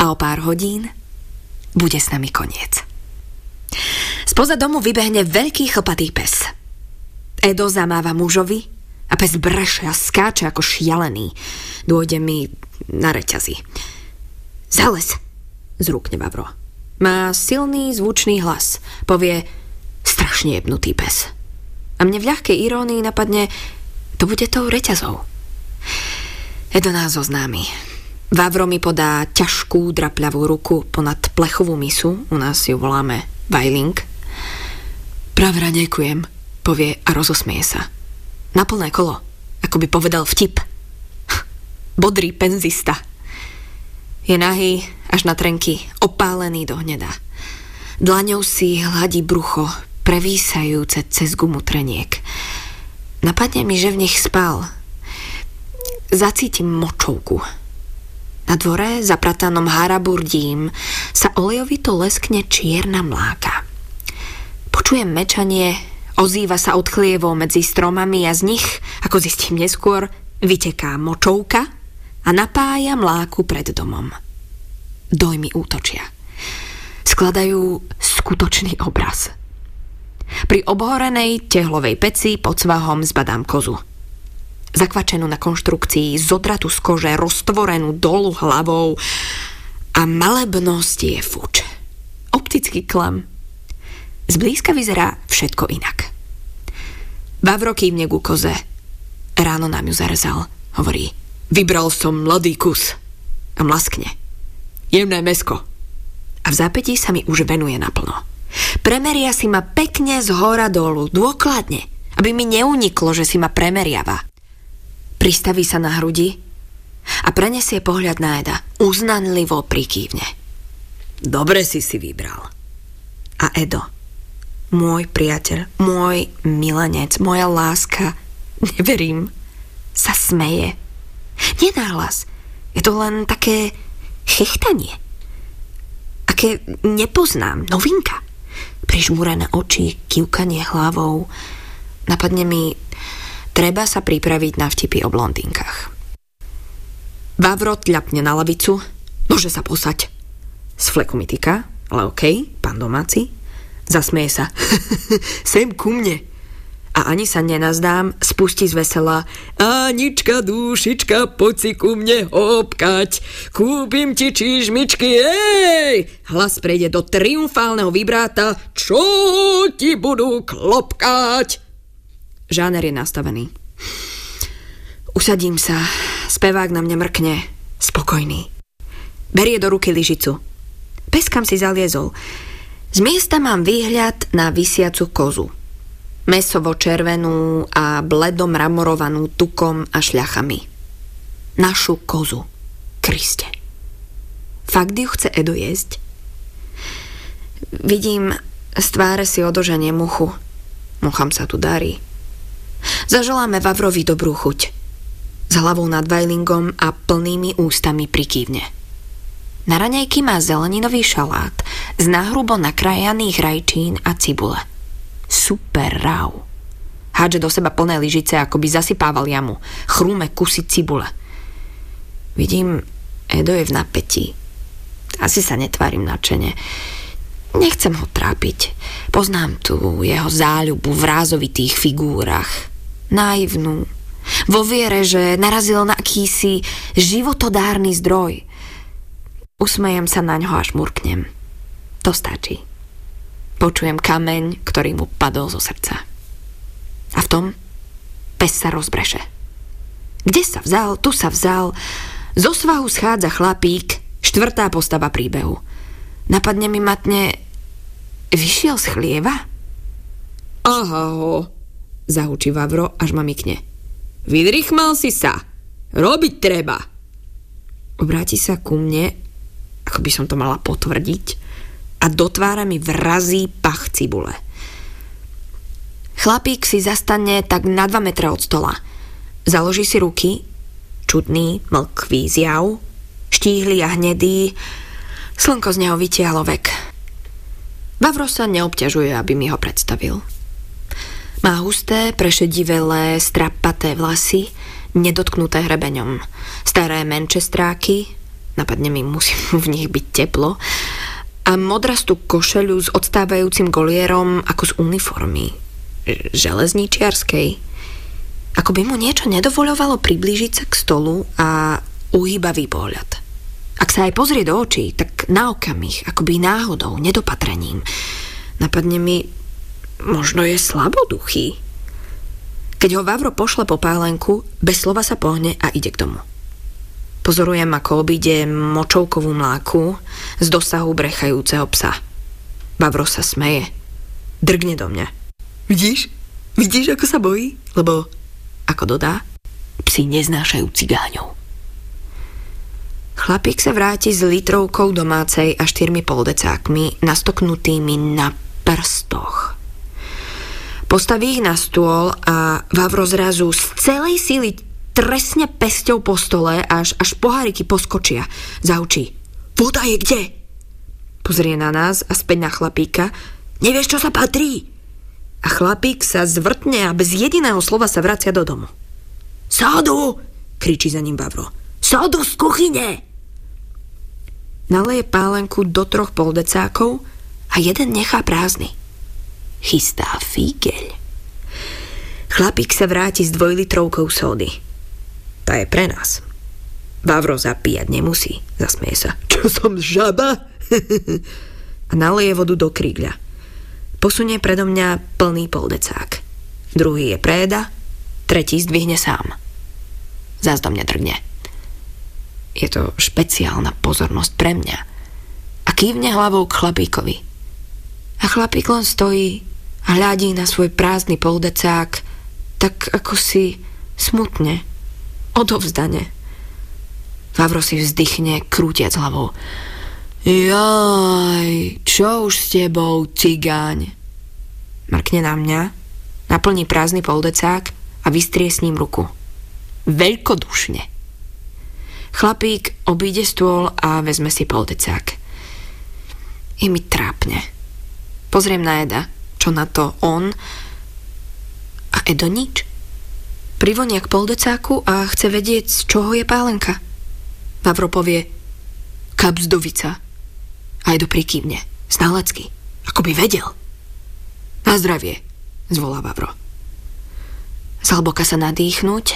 A o pár hodín bude s nami koniec. Spoza domu vybehne veľký chlpatý pes. Edo zamáva mužovi a pes breše a skáče ako šialený. Dôjde mi na reťazi. Zales, zrúkne Vavro. Má silný zvučný hlas. Povie strašne jebnutý pes. A mne v ľahkej irónii napadne, to bude tou reťazou. Edo nás oznámi. Vavro mi podá ťažkú drapľavú ruku ponad plechovú misu, u nás ju voláme Vajling. Pravra ďakujem, povie a rozosmieje sa. Na plné kolo, ako by povedal vtip. Bodrý penzista. Je nahý až na trenky, opálený do hneda. Dlaňou si hladí brucho, prevísajúce cez gumu treniek. Napadne mi, že v nich spal. Zacítim močovku. Na dvore, zapratanom haraburdím, sa olejovito leskne čierna mláka. Počujem mečanie, ozýva sa od chlievov medzi stromami a z nich, ako zistím neskôr, vyteká močovka a napája mláku pred domom. Dojmy útočia. Skladajú skutočný obraz. Pri obhorenej tehlovej peci pod svahom zbadám kozu. Zakvačenú na konštrukcii, zodratu z kože, roztvorenú dolu hlavou a malebnosť je fuč. Optický klam. Zblízka vyzerá všetko inak. Vavro kývne ku koze. Ráno nám ju zarezal. Hovorí, vybral som mladý kus. A mlaskne. Jemné mesko. A v zápätí sa mi už venuje naplno. Premeria si ma pekne z hora dolu, dôkladne, aby mi neuniklo, že si ma premeriava. Pristaví sa na hrudi a prenesie pohľad na Eda. Uznanlivo prikývne. Dobre si si vybral. A Edo, môj priateľ, môj milenec, moja láska, neverím, sa smeje. Nenáhlas. Je to len také chechtanie. Aké nepoznám, novinka prižmúrené oči, kývkanie hlavou. Napadne mi, treba sa pripraviť na vtipy o blondínkach. Vavro tľapne na lavicu, môže sa posať. Mi týka, ale okej, okay, pán domáci. Zasmieje sa. Sem ku mne a ani sa nenazdám, spustí z vesela Anička, dušička, poď si ku mne hopkať, kúpim ti čížmičky, ej! Hlas prejde do triumfálneho vibráta, čo ti budú klopkať? Žáner je nastavený. Usadím sa, spevák na mňa mrkne, spokojný. Berie do ruky lyžicu. Peskam si zaliezol. Z miesta mám výhľad na vysiacu kozu mesovo červenú a bledom ramorovanú tukom a šľachami. Našu kozu. Kriste. Fakt ju chce Edo jesť? Vidím, z tváre si odoženie muchu. Mucham sa tu darí. Zaželáme Vavrovi dobrú chuť. S hlavou nad vajlingom a plnými ústami prikývne. Na raňajky má zeleninový šalát z nahrubo nakrajaných rajčín a cibule super rau. Hádže do seba plné lyžice, ako by zasypával jamu. Chrúme kusy cibule. Vidím, Edo je v napätí. Asi sa netvárim načene. Nechcem ho trápiť. Poznám tu jeho záľubu v rázovitých figúrach. Naivnú. Vo viere, že narazil na akýsi životodárny zdroj. Usmejem sa na ňo až murknem. To stačí. Počujem kameň, ktorý mu padol zo srdca. A v tom pes sa rozbreše. Kde sa vzal, tu sa vzal. Zo svahu schádza chlapík, štvrtá postava príbehu. Napadne mi matne, vyšiel z chlieva? Aha ho, zahučí Vavro, až ma mykne. Vydrychmal si sa, robiť treba. Obráti sa ku mne, ako by som to mala potvrdiť, a do tvára mi vrazí pach cibule. Chlapík si zastane tak na 2 metra od stola. Založí si ruky, čudný, mlkvý zjav, štíhly a hnedý, slnko z neho vytiahlo vek. Vavro sa neobťažuje, aby mi ho predstavil. Má husté, prešedivelé, strapaté vlasy, nedotknuté hrebeňom. Staré menčestráky, napadne mi, musí v nich byť teplo, a modrastú košeľu s odstávajúcim golierom ako z uniformy. Železničiarskej. Ako by mu niečo nedovoľovalo priblížiť sa k stolu a uhýbavý pohľad. Ak sa aj pozrie do očí, tak na okamih, akoby náhodou, nedopatrením. Napadne mi, možno je slaboduchý. Keď ho Vavro pošle po pálenku, bez slova sa pohne a ide k domu. Pozorujem, ako obíde močovkovú mláku z dosahu brechajúceho psa. Bavro sa smeje. Drgne do mňa. Vidíš? Vidíš, ako sa bojí? Lebo, ako dodá, psi neznášajú cigáňov. Chlapík sa vráti s litrovkou domácej a štyrmi poldecákmi nastoknutými na prstoch. Postaví ich na stôl a Vavro zrazu z celej síly tresne pesťou po stole, až, až poháriky poskočia. Zaučí. Voda je kde? Pozrie na nás a späť na chlapíka. Nevieš, čo sa patrí? A chlapík sa zvrtne a bez jediného slova sa vracia do domu. Sádu! kričí za ním Bavro. Sodu z kuchyne! Naleje pálenku do troch poldecákov a jeden nechá prázdny. Chystá fígeľ. Chlapík sa vráti s dvojlitrovkou sódy. Tá je pre nás. Vavro zapíjať nemusí, zasmie sa. Čo som žaba? a naleje vodu do krígľa. Posunie predo mňa plný poldecák. Druhý je préda, tretí zdvihne sám. Zás do mňa drgne. Je to špeciálna pozornosť pre mňa. A kývne hlavou k chlapíkovi. A chlapík len stojí a hľadí na svoj prázdny poldecák, tak ako si smutne, odovzdane. Vavro si vzdychne, krútiac hlavou. Jaj, čo už s tebou, cigáň? Mrkne na mňa, naplní prázdny poldecák a vystrie s ním ruku. Veľkodušne. Chlapík obíde stôl a vezme si poldecák. Je mi trápne. Pozriem na Eda, čo na to on a Edo nič. Privonia k poldecáku a chce vedieť, z čoho je pálenka. Vavro povie kapzdovica a Edo prikývne, znalecky, ako by vedel. Na zdravie, zvolá Vavro. Zhlboka sa nadýchnuť,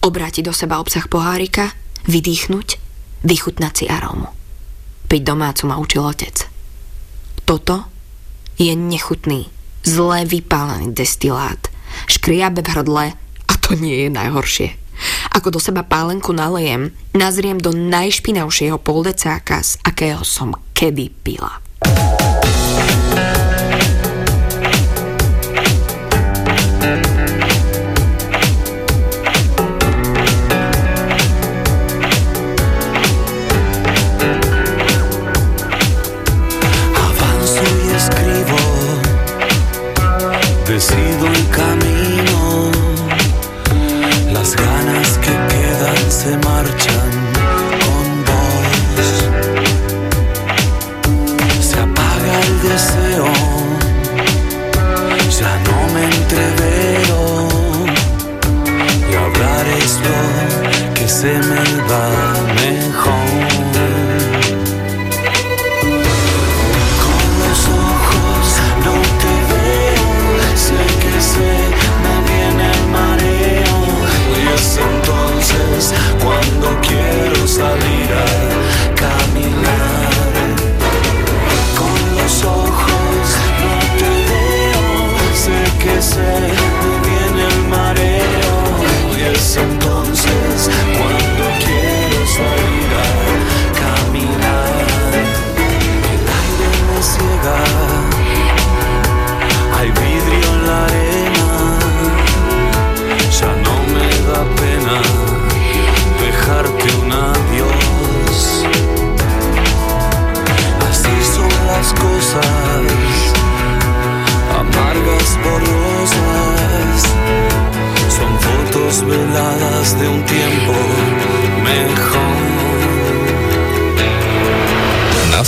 obrátiť do seba obsah pohárika, vydýchnuť, vychutnať si arómu. Piť domácu ma učil otec. Toto je nechutný, zle vypálený destilát. Škriabe v hrdle to nie je najhoršie. Ako do seba pálenku nalejem, nazriem do najšpinavšieho poldecáka, z akého som kedy pila. Say, man,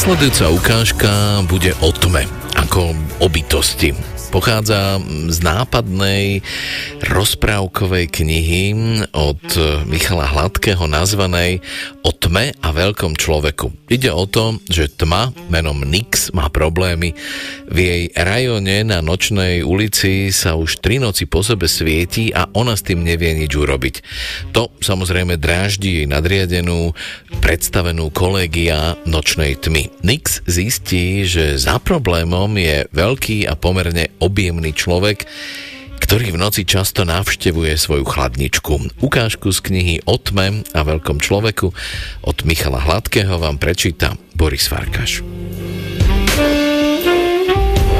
Nasledujúca ukážka bude o tme, ako o bytosti. Pochádza z nápadnej rozprávkovej knihy od Michala Hladkého nazvanej O tme a veľkom človeku. Ide o to, že tma menom Nix má problémy. V jej rajone na nočnej ulici sa už tri noci po sebe svieti a ona s tým nevie nič urobiť. To samozrejme dráždi jej nadriadenú predstavenú kolégia nočnej tmy. Nix zistí, že za problémom je veľký a pomerne objemný človek, ktorý v noci často navštevuje svoju chladničku. Ukážku z knihy O tme a veľkom človeku od Michala Hladkého vám prečíta Boris Farkaš.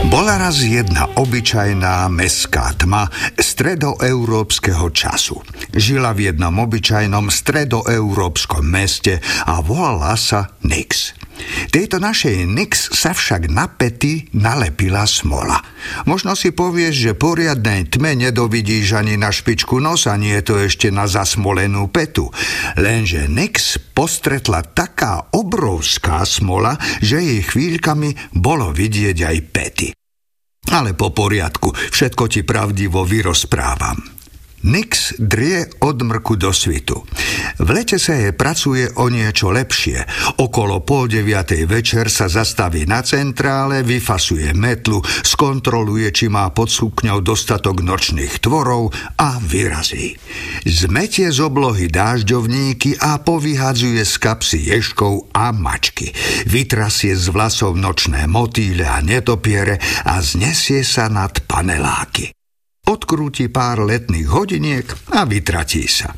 Bola raz jedna obyčajná mestská tma stredoeurópskeho času. Žila v jednom obyčajnom stredoeurópskom meste a volala sa Nix. Tejto našej Nix sa však na pety nalepila smola. Možno si povieš, že poriadnej tme nedovidíš ani na špičku nosa, nie je to ešte na zasmolenú petu. Lenže Nix postretla taká obrovská smola, že jej chvíľkami bolo vidieť aj pety. Ale po poriadku, všetko ti pravdivo vyrozprávam. Nix drie od mrku do svitu. V lete sa jej pracuje o niečo lepšie. Okolo pol deviatej večer sa zastaví na centrále, vyfasuje metlu, skontroluje, či má pod sukňou dostatok nočných tvorov a vyrazí. Zmetie z oblohy dážďovníky a povyhadzuje z kapsy ješkov a mačky. Vytrasie z vlasov nočné motýle a netopiere a znesie sa nad paneláky odkrúti pár letných hodiniek a vytratí sa.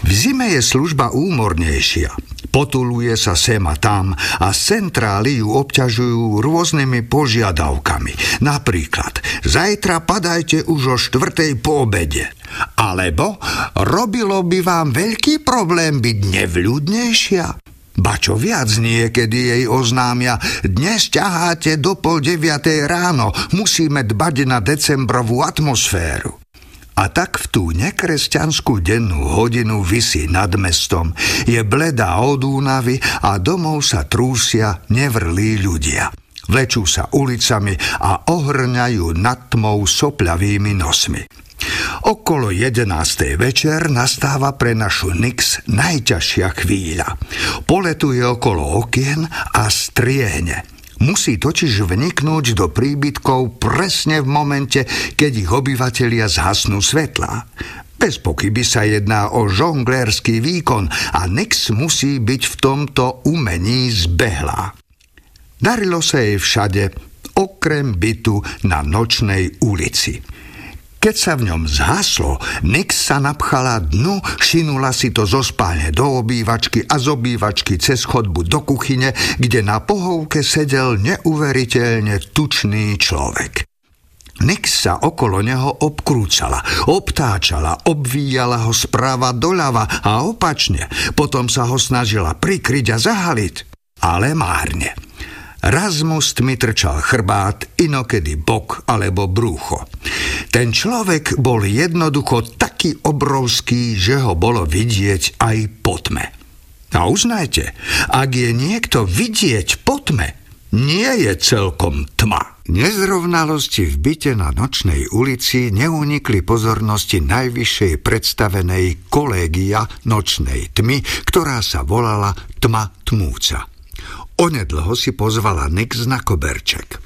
V zime je služba úmornejšia. Potuluje sa sem a tam a z centrály ju obťažujú rôznymi požiadavkami. Napríklad, zajtra padajte už o štvrtej po obede. Alebo robilo by vám veľký problém byť nevľudnejšia. Ba čo viac niekedy jej oznámia, dnes ťaháte do pol deviatej ráno, musíme dbať na decembrovú atmosféru. A tak v tú nekresťanskú dennú hodinu vysí nad mestom, je bledá od únavy a domov sa trúsia nevrlí ľudia. Vlečú sa ulicami a ohrňajú nad tmou sopľavými nosmi. Okolo 11. večer nastáva pre našu Nix najťažšia chvíľa. Poletuje okolo okien a striehne. Musí totiž vniknúť do príbytkov presne v momente, keď ich obyvatelia zhasnú svetla. Bez pochyby sa jedná o žonglerský výkon a Nix musí byť v tomto umení zbehlá. Darilo sa jej všade, okrem bytu na nočnej ulici. Keď sa v ňom zhaslo, Nix sa napchala dnu, šinula si to zo spálne do obývačky a z obývačky cez chodbu do kuchyne, kde na pohovke sedel neuveriteľne tučný človek. Nix sa okolo neho obkrúcala, obtáčala, obvíjala ho správa doľava a opačne. Potom sa ho snažila prikryť a zahaliť, ale márne. Raz mu z tmy trčal chrbát, inokedy bok alebo brúcho. Ten človek bol jednoducho taký obrovský, že ho bolo vidieť aj po tme. A uznajte, ak je niekto vidieť po tme, nie je celkom tma. Nezrovnalosti v byte na nočnej ulici neunikli pozornosti najvyššej predstavenej kolégia nočnej tmy, ktorá sa volala Tma Tmúca. Onedlho si pozvala Nix na koberček.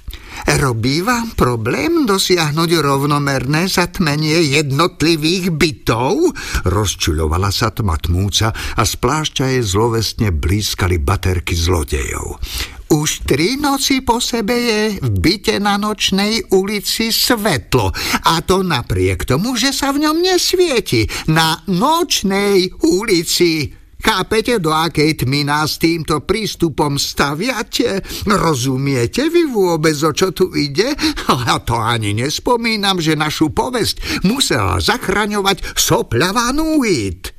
Robí vám problém dosiahnuť rovnomerné zatmenie jednotlivých bytov? Rozčuľovala sa tma tmúca a z plášťa jej zlovestne blízkali baterky zlodejov. Už tri noci po sebe je v byte na nočnej ulici svetlo a to napriek tomu, že sa v ňom nesvieti. Na nočnej ulici Chápete, do akej tmy nás týmto prístupom staviate? Rozumiete vy vôbec, o čo tu ide? A to ani nespomínam, že našu povesť musela zachraňovať sopľavá Nuit.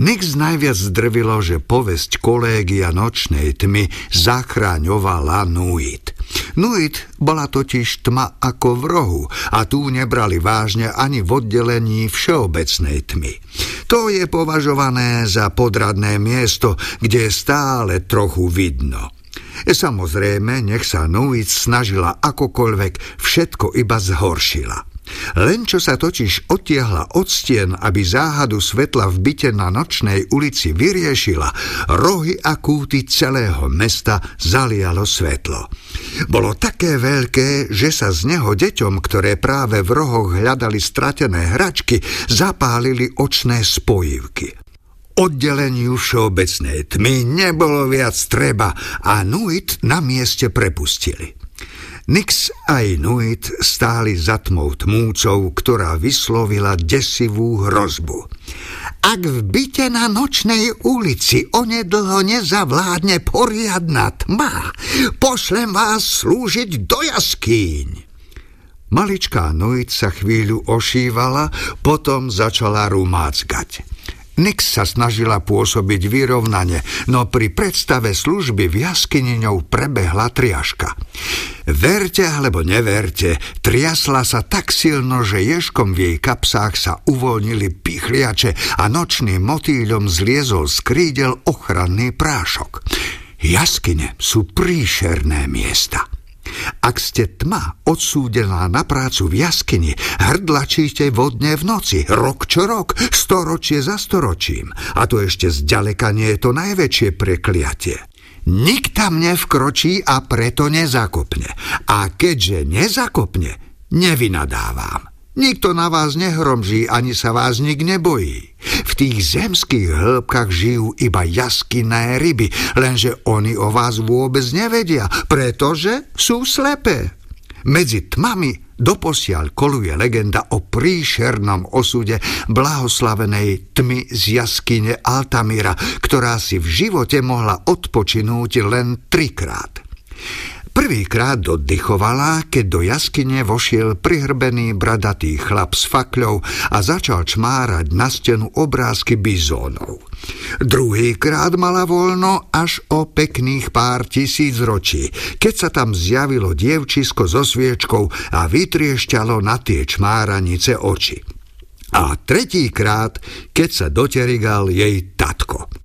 Nix najviac zdrvilo, že povesť kolégia nočnej tmy zachraňovala Nuit. Nuit bola totiž tma ako v rohu a tu nebrali vážne ani v oddelení všeobecnej tmy. To je považované za podradné miesto, kde je stále trochu vidno. Samozrejme, nech sa Nuit snažila akokoľvek, všetko iba zhoršila. Len čo sa totiž odtiahla od stien, aby záhadu svetla v byte na nočnej ulici vyriešila, rohy a kúty celého mesta zalialo svetlo. Bolo také veľké, že sa z neho deťom, ktoré práve v rohoch hľadali stratené hračky, zapálili očné spojivky. Oddeleniu všeobecnej tmy nebolo viac treba a Nuit na mieste prepustili. Nix a Inuit stáli za tmou tmúcov, ktorá vyslovila desivú hrozbu. Ak v byte na nočnej ulici onedlho nezavládne poriadna tma, pošlem vás slúžiť do jaskýň. Maličká Nuit sa chvíľu ošívala, potom začala rumácgať. Nix sa snažila pôsobiť vyrovnane, no pri predstave služby v jaskyni ňou prebehla triaška. Verte alebo neverte, triasla sa tak silno, že ješkom v jej kapsách sa uvoľnili pichliače a nočným motýľom zliezol z krídel ochranný prášok. Jaskyne sú príšerné miesta. Ak ste tma odsúdená na prácu v jaskyni, hrdlačíte vodne v noci, rok čo rok, storočie za storočím. A to ešte zďaleka nie je to najväčšie prekliatie. Nik tam nevkročí a preto nezakopne. A keďže nezakopne, nevynadávam. Nikto na vás nehromží, ani sa vás nik nebojí. V tých zemských hĺbkach žijú iba jaskinné ryby, lenže oni o vás vôbec nevedia, pretože sú slepé. Medzi tmami doposiaľ koluje legenda o príšernom osude blahoslavenej tmy z jaskyne Altamira, ktorá si v živote mohla odpočinúť len trikrát. Prvýkrát dodychovala, keď do jaskyne vošiel prihrbený bradatý chlap s fakľou a začal čmárať na stenu obrázky bizónov. Druhýkrát mala voľno až o pekných pár tisíc ročí, keď sa tam zjavilo dievčisko so sviečkou a vytriešťalo na tie čmáranice oči. A tretíkrát, keď sa doterigal jej tatko.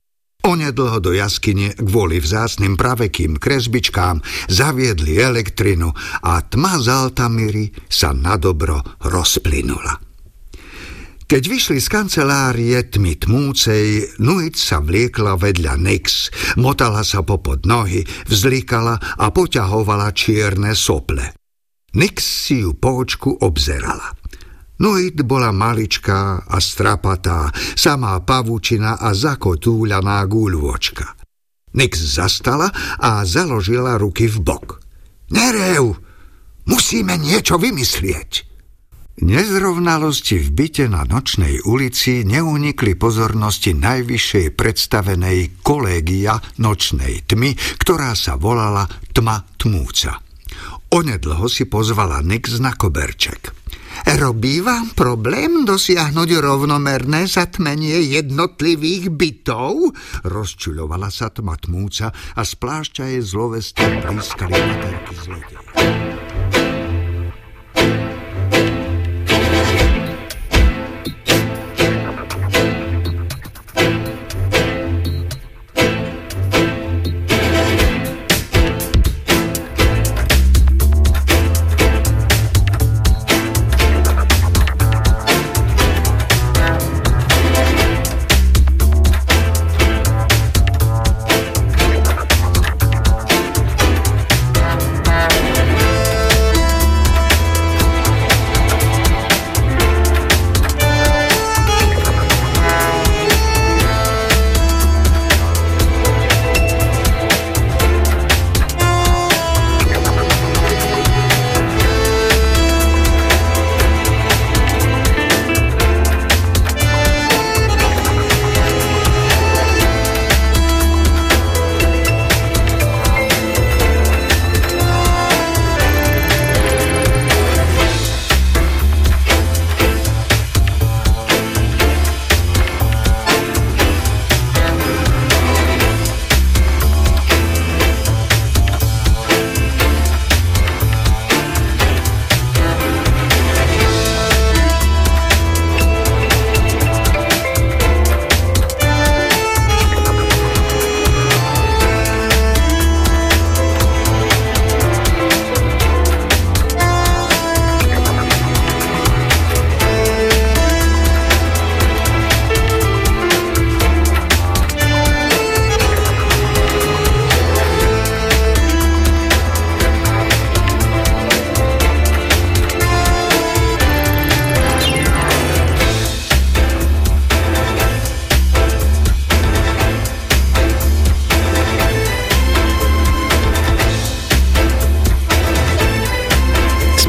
Onedlho do jaskyne kvôli vzácným pravekým kresbičkám zaviedli elektrinu a tma z Altamíry sa nadobro rozplynula. Keď vyšli z kancelárie tmy tmúcej, Nuit sa vliekla vedľa Nix, motala sa popod nohy, vzlikala a poťahovala čierne sople. Nix si ju po očku obzerala. Nuit bola maličká a strapatá, samá pavučina a zakotúľaná guľôčka. Nix zastala a založila ruky v bok. Nerev, musíme niečo vymyslieť. Nezrovnalosti v byte na nočnej ulici neunikli pozornosti najvyššej predstavenej kolégia nočnej tmy, ktorá sa volala Tma Tmúca. Onedlho si pozvala Nix na koberček. Robí vám problém dosiahnuť rovnomerné zatmenie jednotlivých bytov? Rozčuľovala sa tma tmúca a z plášťa jej zloveste blízkali baterky zlodeja.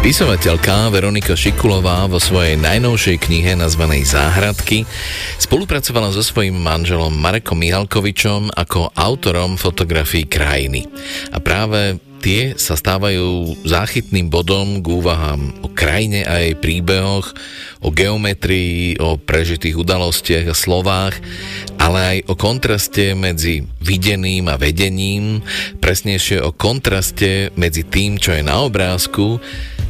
Spisovateľka Veronika Šikulová vo svojej najnovšej knihe nazvanej Záhradky spolupracovala so svojím manželom Marekom Mihalkovičom ako autorom fotografií krajiny. A práve tie sa stávajú záchytným bodom k úvahám o krajine a jej príbehoch, o geometrii, o prežitých udalostiach a slovách, ale aj o kontraste medzi videným a vedením, presnejšie o kontraste medzi tým, čo je na obrázku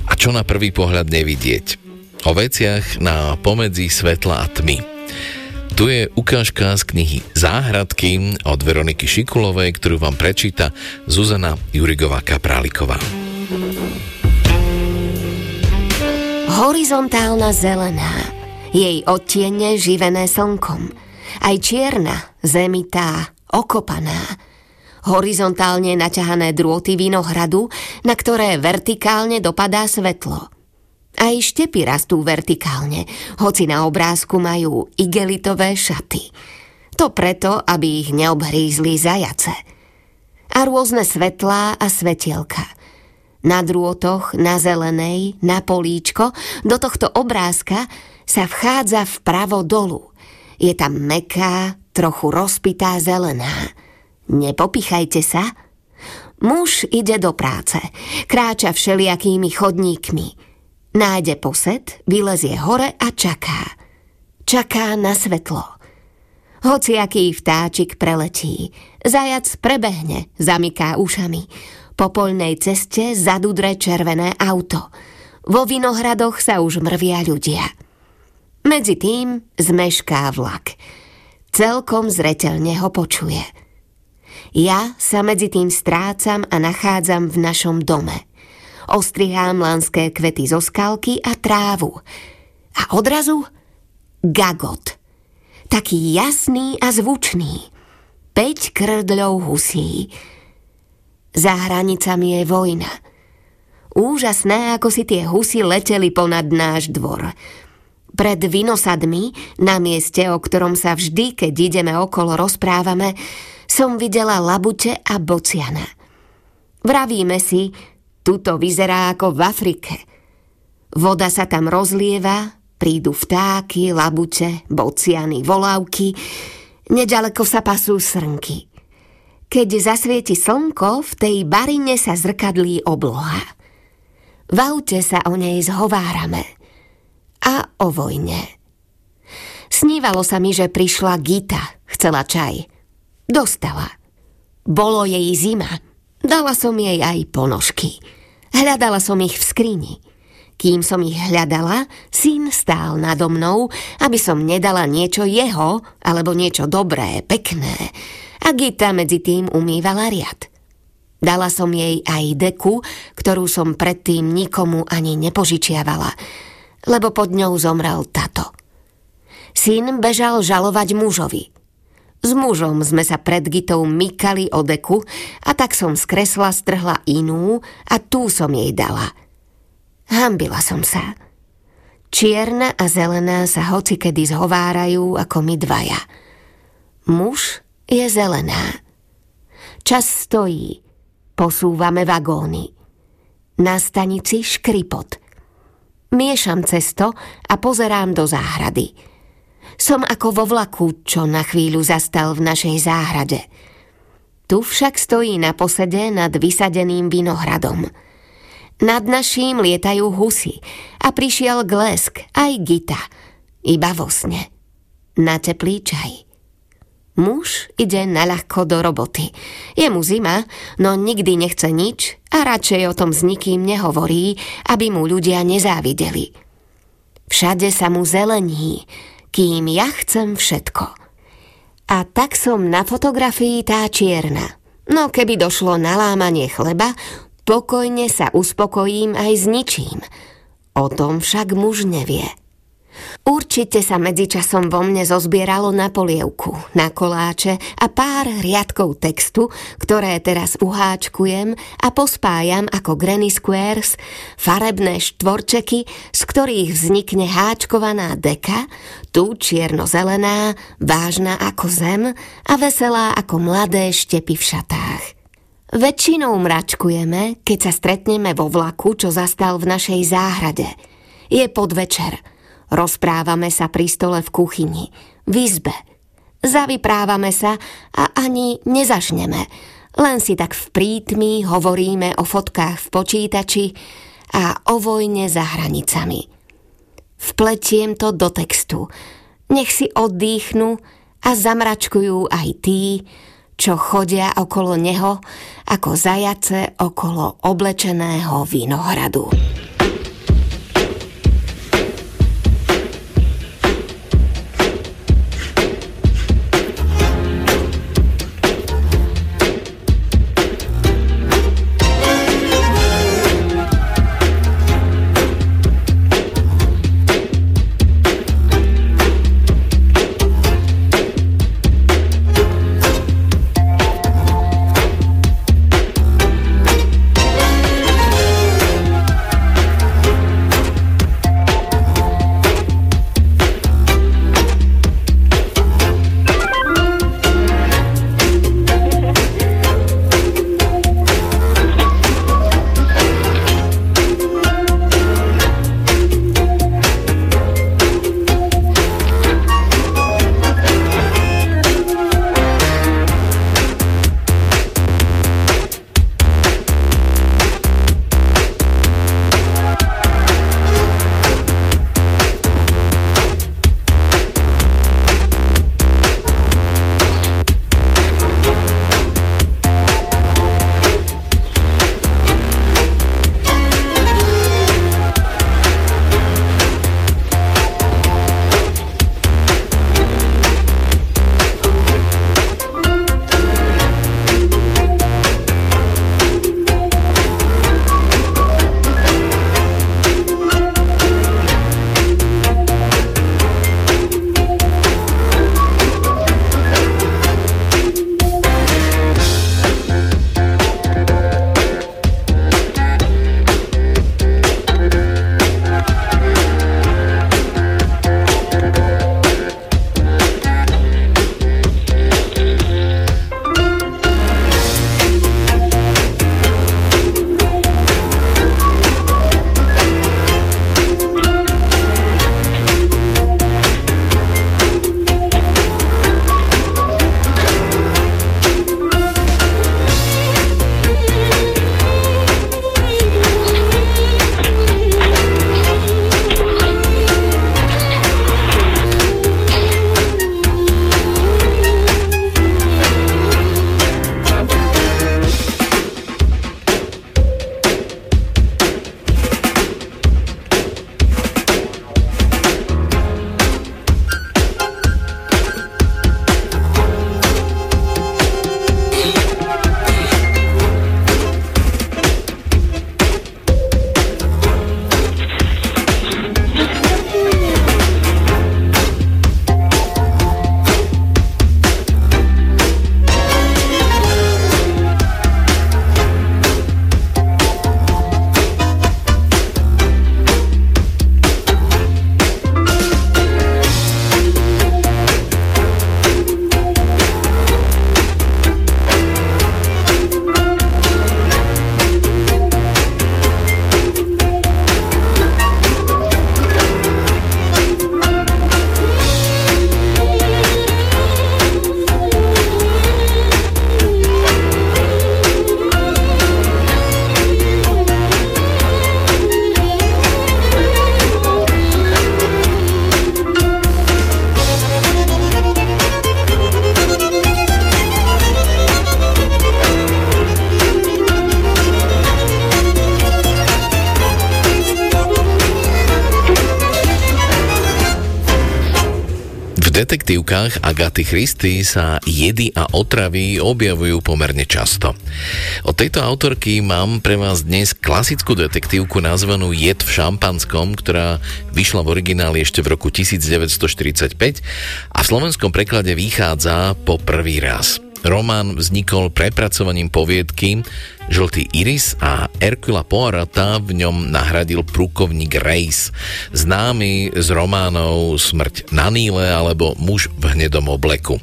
a čo na prvý pohľad nevidieť. O veciach na pomedzi svetla a tmy. Tu je ukážka z knihy Záhradky od Veroniky Šikulovej, ktorú vám prečíta Zuzana Jurigová Kapráliková. Horizontálna zelená, jej odtiene živené slnkom, aj čierna, zemitá, okopaná, horizontálne naťahané drôty vinohradu, na ktoré vertikálne dopadá svetlo. Aj štepy rastú vertikálne, hoci na obrázku majú igelitové šaty. To preto, aby ich neobhrízli zajace. A rôzne svetlá a svetielka – na drôtoch, na zelenej, na políčko, do tohto obrázka sa vchádza vpravo dolu. Je tam meká, trochu rozpitá zelená. Nepopichajte sa. Muž ide do práce, kráča všelijakými chodníkmi. Nájde posed, vylezie hore a čaká. Čaká na svetlo. Hociaký vtáčik preletí, zajac prebehne, zamyká ušami. Po poľnej ceste zadudre červené auto. Vo vinohradoch sa už mrvia ľudia. Medzi tým zmešká vlak. Celkom zretelne ho počuje. Ja sa medzi tým strácam a nachádzam v našom dome. Ostrihám lanské kvety zo skalky a trávu. A odrazu gagot. Taký jasný a zvučný. Peť krdľov husí. Za hranicami je vojna. Úžasné, ako si tie husy leteli ponad náš dvor. Pred vinosadmi, na mieste, o ktorom sa vždy, keď ideme okolo, rozprávame, som videla labute a bociana. Vravíme si, tuto vyzerá ako v Afrike. Voda sa tam rozlieva, prídu vtáky, labute, bociany, volávky, nedaleko sa pasú srnky. Keď zasvieti slnko, v tej barine sa zrkadlí obloha. V aute sa o nej zhovárame. A o vojne. Snívalo sa mi, že prišla Gita, chcela čaj. Dostala. Bolo jej zima. Dala som jej aj ponožky. Hľadala som ich v skrini. Kým som ich hľadala, syn stál nado mnou, aby som nedala niečo jeho, alebo niečo dobré, pekné, a Gita medzi tým umývala riad. Dala som jej aj deku, ktorú som predtým nikomu ani nepožičiavala, lebo pod ňou zomrel tato. Syn bežal žalovať mužovi. S mužom sme sa pred Gitou mykali o deku a tak som z kresla strhla inú a tú som jej dala. Hambila som sa. Čierna a zelená sa hocikedy zhovárajú ako my dvaja. Muž je zelená. Čas stojí. Posúvame vagóny. Na stanici škripot. Miešam cesto a pozerám do záhrady. Som ako vo vlaku, čo na chvíľu zastal v našej záhrade. Tu však stojí na posede nad vysadeným vinohradom. Nad naším lietajú husy a prišiel glesk aj gita, iba vo sne. Na teplý čaj. Muž ide naľahko do roboty. Je mu zima, no nikdy nechce nič a radšej o tom s nikým nehovorí, aby mu ľudia nezávideli. Všade sa mu zelení, kým ja chcem všetko. A tak som na fotografii tá čierna. No keby došlo na lámanie chleba, pokojne sa uspokojím aj s ničím. O tom však muž nevie. Určite sa medzičasom vo mne zozbieralo na polievku, na koláče a pár riadkov textu, ktoré teraz uháčkujem a pospájam ako Granny Squares, farebné štvorčeky, z ktorých vznikne háčkovaná deka, tu čierno-zelená, vážna ako zem a veselá ako mladé štepy v šatách. Väčšinou mračkujeme, keď sa stretneme vo vlaku, čo zastal v našej záhrade. Je podvečer – Rozprávame sa pri stole v kuchyni, v izbe. Zavyprávame sa a ani nezažneme. Len si tak v prítmi hovoríme o fotkách v počítači a o vojne za hranicami. Vpletiem to do textu. Nech si oddychnú a zamračkujú aj tí, čo chodia okolo neho ako zajace okolo oblečeného vinohradu. Detektívkach Agaty Christy sa jedy a otravy objavujú pomerne často. Od tejto autorky mám pre vás dnes klasickú detektívku nazvanú Jed v šampanskom, ktorá vyšla v origináli ešte v roku 1945 a v slovenskom preklade vychádza po prvý raz. Román vznikol prepracovaním poviedky Žltý iris a Hercula Poirota v ňom nahradil prúkovník Reis, známy z románov Smrť na Níle alebo Muž v hnedom obleku.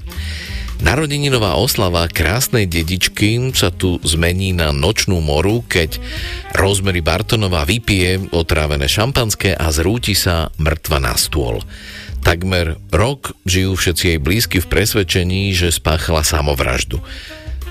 Narodeninová oslava krásnej dedičky sa tu zmení na nočnú moru, keď Rosemary Bartonová vypije otrávené šampanské a zrúti sa mŕtva na stôl. Takmer rok žijú všetci jej blízky v presvedčení, že spáchala samovraždu.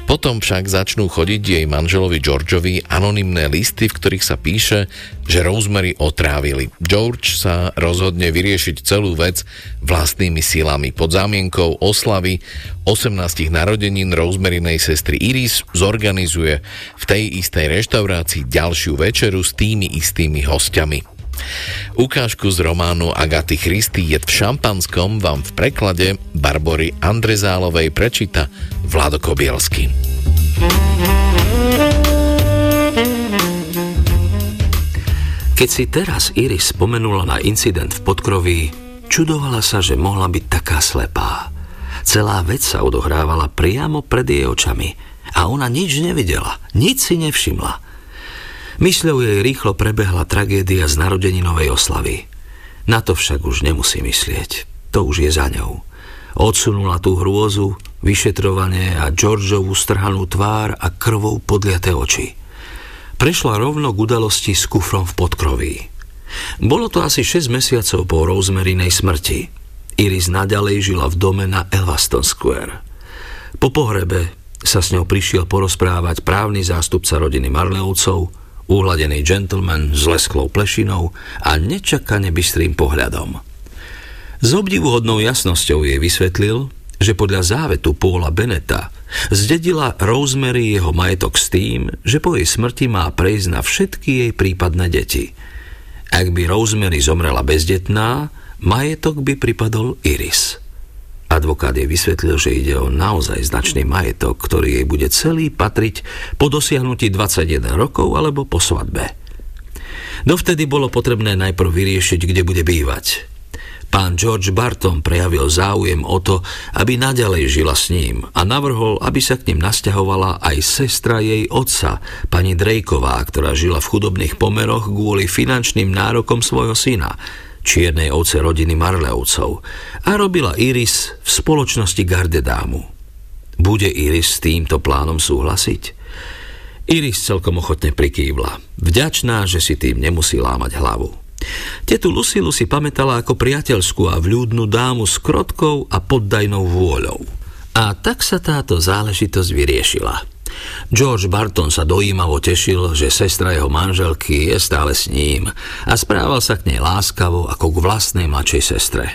Potom však začnú chodiť jej manželovi Georgeovi anonymné listy, v ktorých sa píše, že Rosemary otrávili. George sa rozhodne vyriešiť celú vec vlastnými silami. Pod zámienkou oslavy 18 narodenín Rosemarynej sestry Iris zorganizuje v tej istej reštaurácii ďalšiu večeru s tými istými hostiami. Ukážku z románu Agaty Christy je v šampanskom vám v preklade Barbory Andrezálovej prečíta Vlado Kobielsky. Keď si teraz Iris spomenula na incident v podkroví, čudovala sa, že mohla byť taká slepá. Celá vec sa odohrávala priamo pred jej očami a ona nič nevidela, nič si nevšimla – Mysľou jej rýchlo prebehla tragédia z narodeninovej oslavy. Na to však už nemusí myslieť. To už je za ňou. Odsunula tú hrôzu, vyšetrovanie a Georgeovú strhanú tvár a krvou podliaté oči. Prešla rovno k udalosti s kufrom v podkroví. Bolo to asi 6 mesiacov po Rosemarinej smrti. Iris naďalej žila v dome na Elvaston Square. Po pohrebe sa s ňou prišiel porozprávať právny zástupca rodiny Marleovcov, uhladený gentleman s lesklou plešinou a nečakane bystrým pohľadom. S obdivuhodnou jasnosťou jej vysvetlil, že podľa závetu Paula Beneta zdedila Rosemary jeho majetok s tým, že po jej smrti má prejsť na všetky jej prípadné deti. Ak by Rosemary zomrela bezdetná, majetok by pripadol Iris. Advokát jej vysvetlil, že ide o naozaj značný majetok, ktorý jej bude celý patriť po dosiahnutí 21 rokov alebo po svadbe. Dovtedy bolo potrebné najprv vyriešiť, kde bude bývať. Pán George Barton prejavil záujem o to, aby naďalej žila s ním a navrhol, aby sa k ním nasťahovala aj sestra jej otca, pani Drejková, ktorá žila v chudobných pomeroch kvôli finančným nárokom svojho syna, čiernej ovce rodiny Marleovcov a robila Iris v spoločnosti Gardedámu. Bude Iris s týmto plánom súhlasiť? Iris celkom ochotne prikývla. Vďačná, že si tým nemusí lámať hlavu. Tetu Lucilu si pamätala ako priateľskú a vľúdnu dámu s krotkou a poddajnou vôľou. A tak sa táto záležitosť vyriešila – George Barton sa dojímavo tešil, že sestra jeho manželky je stále s ním a správal sa k nej láskavo ako k vlastnej mladšej sestre.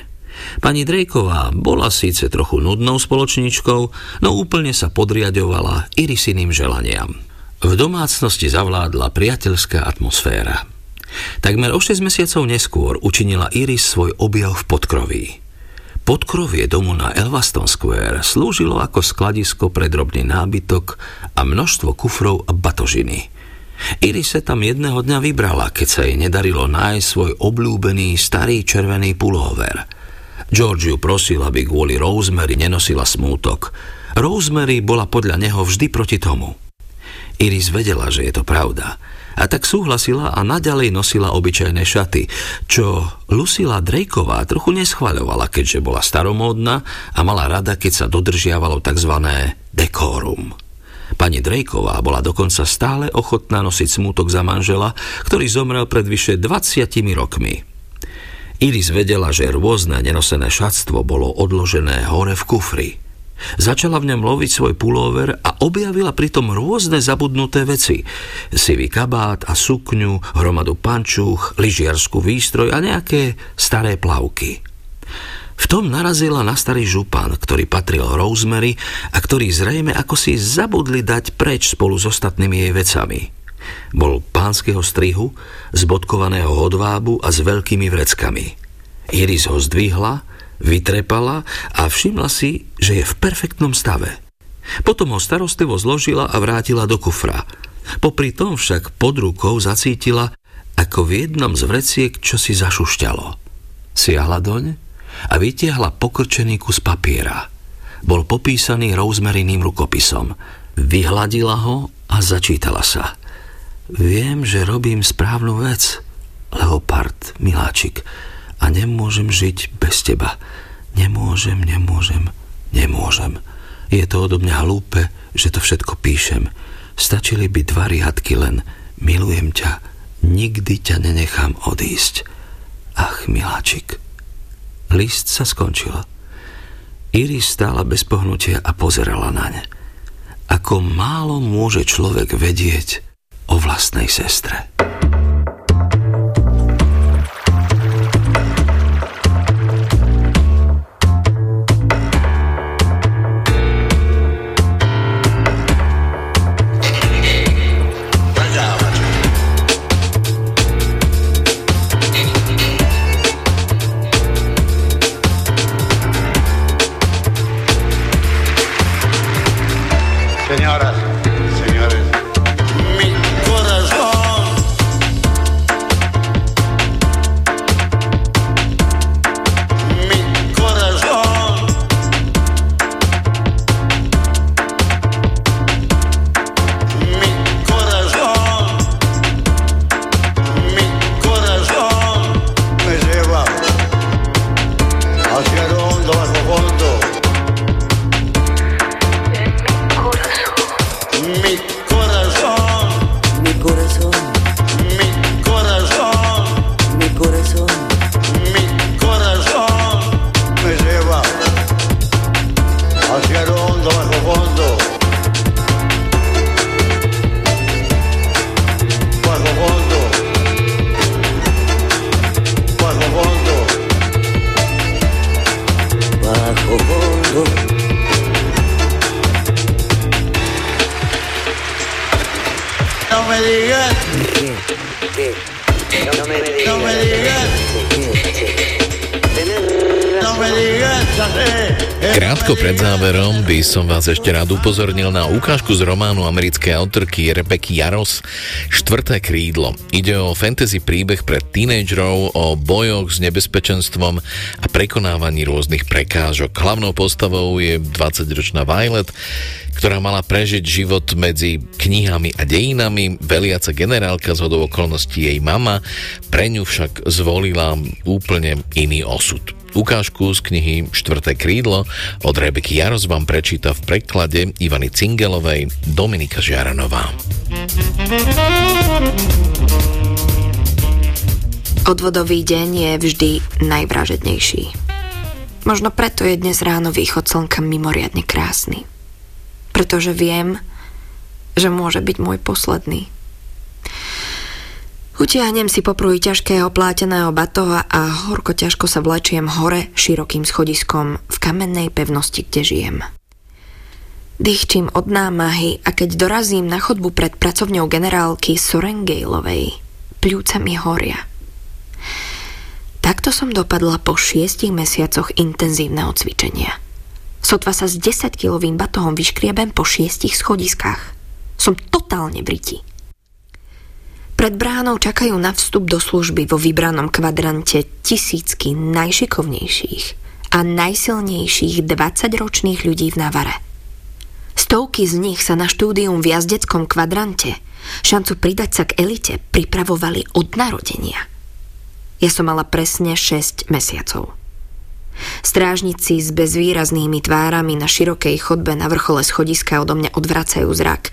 Pani Drejková bola síce trochu nudnou spoločničkou, no úplne sa podriadovala Irisiným želaniam. V domácnosti zavládla priateľská atmosféra. Takmer o 6 mesiacov neskôr učinila Iris svoj objav v podkroví. Podkrovie domu na Elvaston Square slúžilo ako skladisko pre drobný nábytok a množstvo kufrov a batožiny. Iris sa tam jedného dňa vybrala, keď sa jej nedarilo nájsť svoj obľúbený starý červený pulóver. George ju prosil, aby kvôli Rosemary nenosila smútok. Rosemary bola podľa neho vždy proti tomu. Iris vedela, že je to pravda – a tak súhlasila a naďalej nosila obyčajné šaty, čo Lucila Drakeová trochu neschvaľovala, keďže bola staromódna a mala rada, keď sa dodržiavalo tzv. dekórum. Pani Drakeová bola dokonca stále ochotná nosiť smútok za manžela, ktorý zomrel pred vyše 20 rokmi. Iris vedela, že rôzne nenosené šatstvo bolo odložené hore v kufri – Začala v ňom loviť svoj pulóver a objavila pritom rôzne zabudnuté veci. Sivý kabát a sukňu, hromadu pančúch, lyžiarskú výstroj a nejaké staré plavky. V tom narazila na starý župan, ktorý patril Rosemary a ktorý zrejme ako si zabudli dať preč spolu s ostatnými jej vecami. Bol pánskeho strihu, zbodkovaného hodvábu a s veľkými vreckami. Iris ho zdvihla vytrepala a všimla si, že je v perfektnom stave. Potom ho starostlivo zložila a vrátila do kufra. Popri tom však pod rukou zacítila, ako v jednom z vreciek čo si zašušťalo. Siahla doň a vytiahla pokrčený kus papiera. Bol popísaný rozmeriným rukopisom. Vyhladila ho a začítala sa. Viem, že robím správnu vec, Leopard, miláčik, a nemôžem žiť bez teba. Nemôžem, nemôžem, nemôžem. Je to odo mňa hlúpe, že to všetko píšem. Stačili by dva riadky len milujem ťa, nikdy ťa nenechám odísť. Ach, miláčik. List sa skončil. Iris stála bez pohnutia a pozerala na ne. Ako málo môže človek vedieť o vlastnej sestre. Som vás ešte rád upozornil na ukážku z románu americkej autorky Rebeky Jaros Štvrté krídlo. Ide o fantasy príbeh pre tínejdžerov, o bojoch s nebezpečenstvom a prekonávaní rôznych prekážok. Hlavnou postavou je 20-ročná Violet, ktorá mala prežiť život medzi knihami a dejinami. Veliaca generálka z hodou okolností jej mama, pre ňu však zvolila úplne iný osud. Ukážku z knihy Štvrté krídlo od Rebeky Jaros vám prečíta v preklade Ivany Cingelovej Dominika Žiaranová. Odvodový deň je vždy najvražednejší. Možno preto je dnes ráno východ slnka mimoriadne krásny. Pretože viem, že môže byť môj posledný. Utiahnem si popruj ťažkého pláteného batoha a horko ťažko sa vlečiem hore širokým schodiskom v kamennej pevnosti, kde žijem. Dýchčím od námahy a keď dorazím na chodbu pred pracovňou generálky Sorengejlovej, pľúca mi horia. Takto som dopadla po šiestich mesiacoch intenzívneho cvičenia. Sotva sa s 10-kilovým batohom vyškriebem po šiestich schodiskách. Som totálne v riti. Pred bránou čakajú na vstup do služby vo vybranom kvadrante tisícky najšikovnejších a najsilnejších 20-ročných ľudí v Navare. Stovky z nich sa na štúdium v jazdeckom kvadrante šancu pridať sa k elite pripravovali od narodenia. Ja som mala presne 6 mesiacov. Strážnici s bezvýraznými tvárami na širokej chodbe na vrchole schodiska odo mňa odvracajú zrak.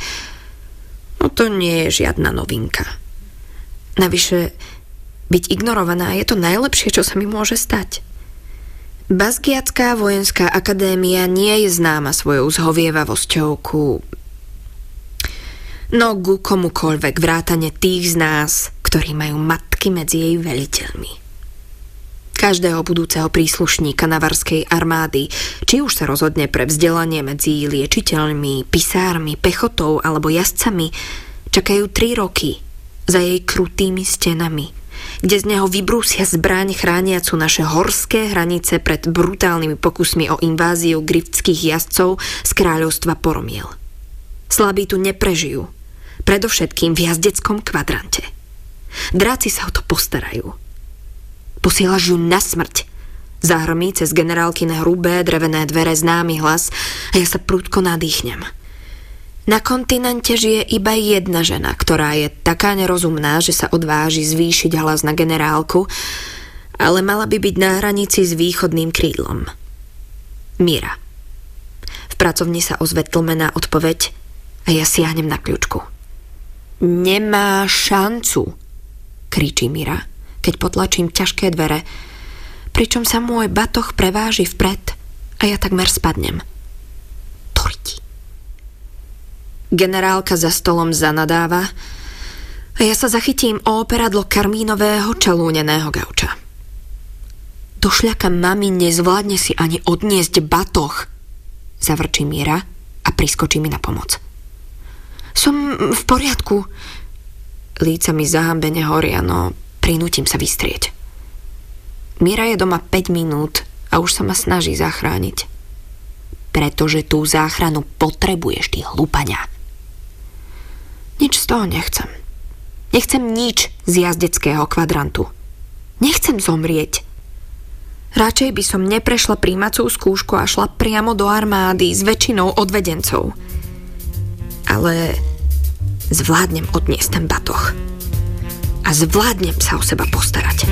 No to nie je žiadna novinka. Navyše, byť ignorovaná je to najlepšie, čo sa mi môže stať. Bazgiacká vojenská akadémia nie je známa svojou zhovievavosťou ku... No ku komukoľvek vrátane tých z nás, ktorí majú matky medzi jej veliteľmi. Každého budúceho príslušníka navarskej armády, či už sa rozhodne pre vzdelanie medzi liečiteľmi, pisármi, pechotou alebo jazdcami, čakajú tri roky – za jej krutými stenami, kde z neho vybrúsia zbraň chrániacu naše horské hranice pred brutálnymi pokusmi o inváziu griftských jazdcov z kráľovstva Poromiel. Slabí tu neprežijú, predovšetkým v jazdeckom kvadrante. Dráci sa o to postarajú. Posielaš ju na smrť. Zahrmí cez generálkyne hrubé drevené dvere známy hlas a ja sa prúdko nadýchnem. Na kontinente žije iba jedna žena, ktorá je taká nerozumná, že sa odváži zvýšiť hlas na generálku, ale mala by byť na hranici s východným krídlom. Mira. V pracovni sa ozve tlmená odpoveď a ja siahnem na kľúčku. Nemá šancu, kričí Mira, keď potlačím ťažké dvere, pričom sa môj batoh preváži vpred a ja takmer spadnem. Toriti. Generálka za stolom zanadáva a ja sa zachytím o operadlo karmínového čalúneného gauča. Do šľaka mami nezvládne si ani odniesť batoh, zavrčí Mira a priskočí mi na pomoc. Som v poriadku. Líca mi zahambene horia, no prinútim sa vystrieť. Mira je doma 5 minút a už sa ma snaží zachrániť. Pretože tú záchranu potrebuješ, ty hlupania. Nič z toho nechcem. Nechcem nič z jazdeckého kvadrantu. Nechcem zomrieť. Radšej by som neprešla príjmacú skúšku a šla priamo do armády s väčšinou odvedencov. Ale zvládnem odniesť ten batoh. A zvládnem sa o seba postarať.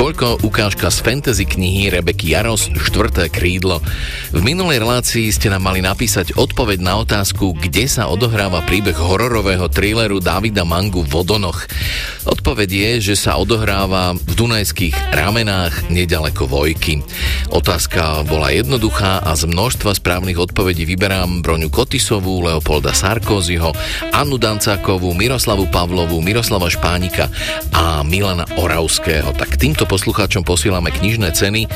Toľko ukážka z fantasy knihy Rebeky Jaros, štvrté krídlo. V minulej relácii ste nám mali napísať odpoveď na otázku, kde sa odohráva príbeh hororového thrilleru Davida Mangu Vodonoch. Odpoveď je, že sa odohráva v Dunajských ramenách nedaleko Vojky. Otázka bola jednoduchá a z množstva správnych odpovedí vyberám Broňu Kotisovú, Leopolda Sarkozyho, Annu Dancákovú, Miroslavu Pavlovú, Miroslava Špánika a Milana Oravského. Tak týmto poslucháčom posielame knižné ceny,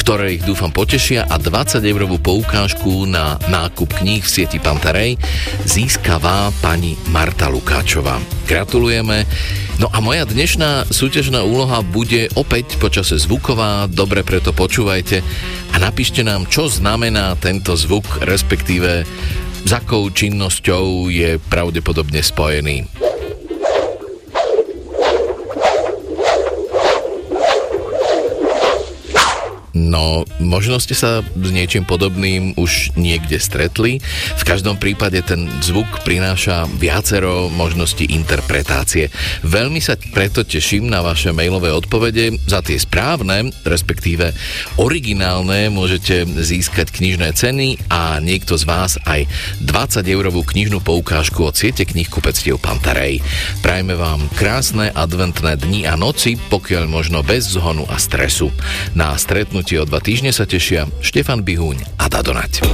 ktoré ich dúfam potešia a 20 eurovú poukážku na nákup kníh v sieti Pantarej získavá pani Marta Lukáčová. Gratulujeme. No a moja dnešná súťažná úloha bude opäť počase zvuková, dobre preto počúvajte a napíšte nám, čo znamená tento zvuk, respektíve s akou činnosťou je pravdepodobne spojený. No, možno ste sa s niečím podobným už niekde stretli. V každom prípade ten zvuk prináša viacero možností interpretácie. Veľmi sa preto teším na vaše mailové odpovede. Za tie správne, respektíve originálne, môžete získať knižné ceny a niekto z vás aj 20 eurovú knižnú poukážku od siete knih kupectiev Pantarej. Prajme vám krásne adventné dni a noci, pokiaľ možno bez zhonu a stresu. Na stretnú stretnutie o dva týždne sa tešia Štefan Bihúň a Dadonať.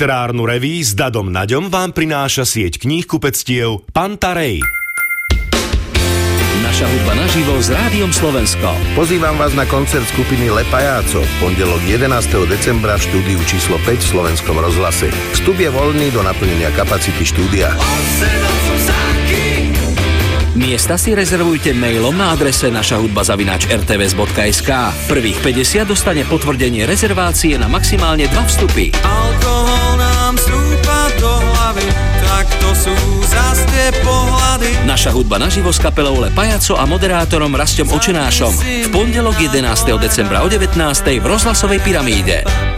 Literárnu reví s Dadom Naďom vám prináša sieť kníh kupectiev Pantarej. Naša hudba naživo s Rádiom Slovensko. Pozývam vás na koncert skupiny Lepajáco v pondelok 11. decembra v štúdiu číslo 5 v Slovenskom rozhlase. Vstup je voľný do naplnenia kapacity štúdia. Miesta si rezervujte mailom na adrese naša hudba zavináč rtvs.sk. Prvých 50 dostane potvrdenie rezervácie na maximálne 2 vstupy. Alkohol hlavy, tak to sú zas tie pohľady. Naša hudba naživo s kapelou Le Pajaco a moderátorom Rastom Očenášom. V pondelok 11. decembra o 19. v rozhlasovej pyramíde.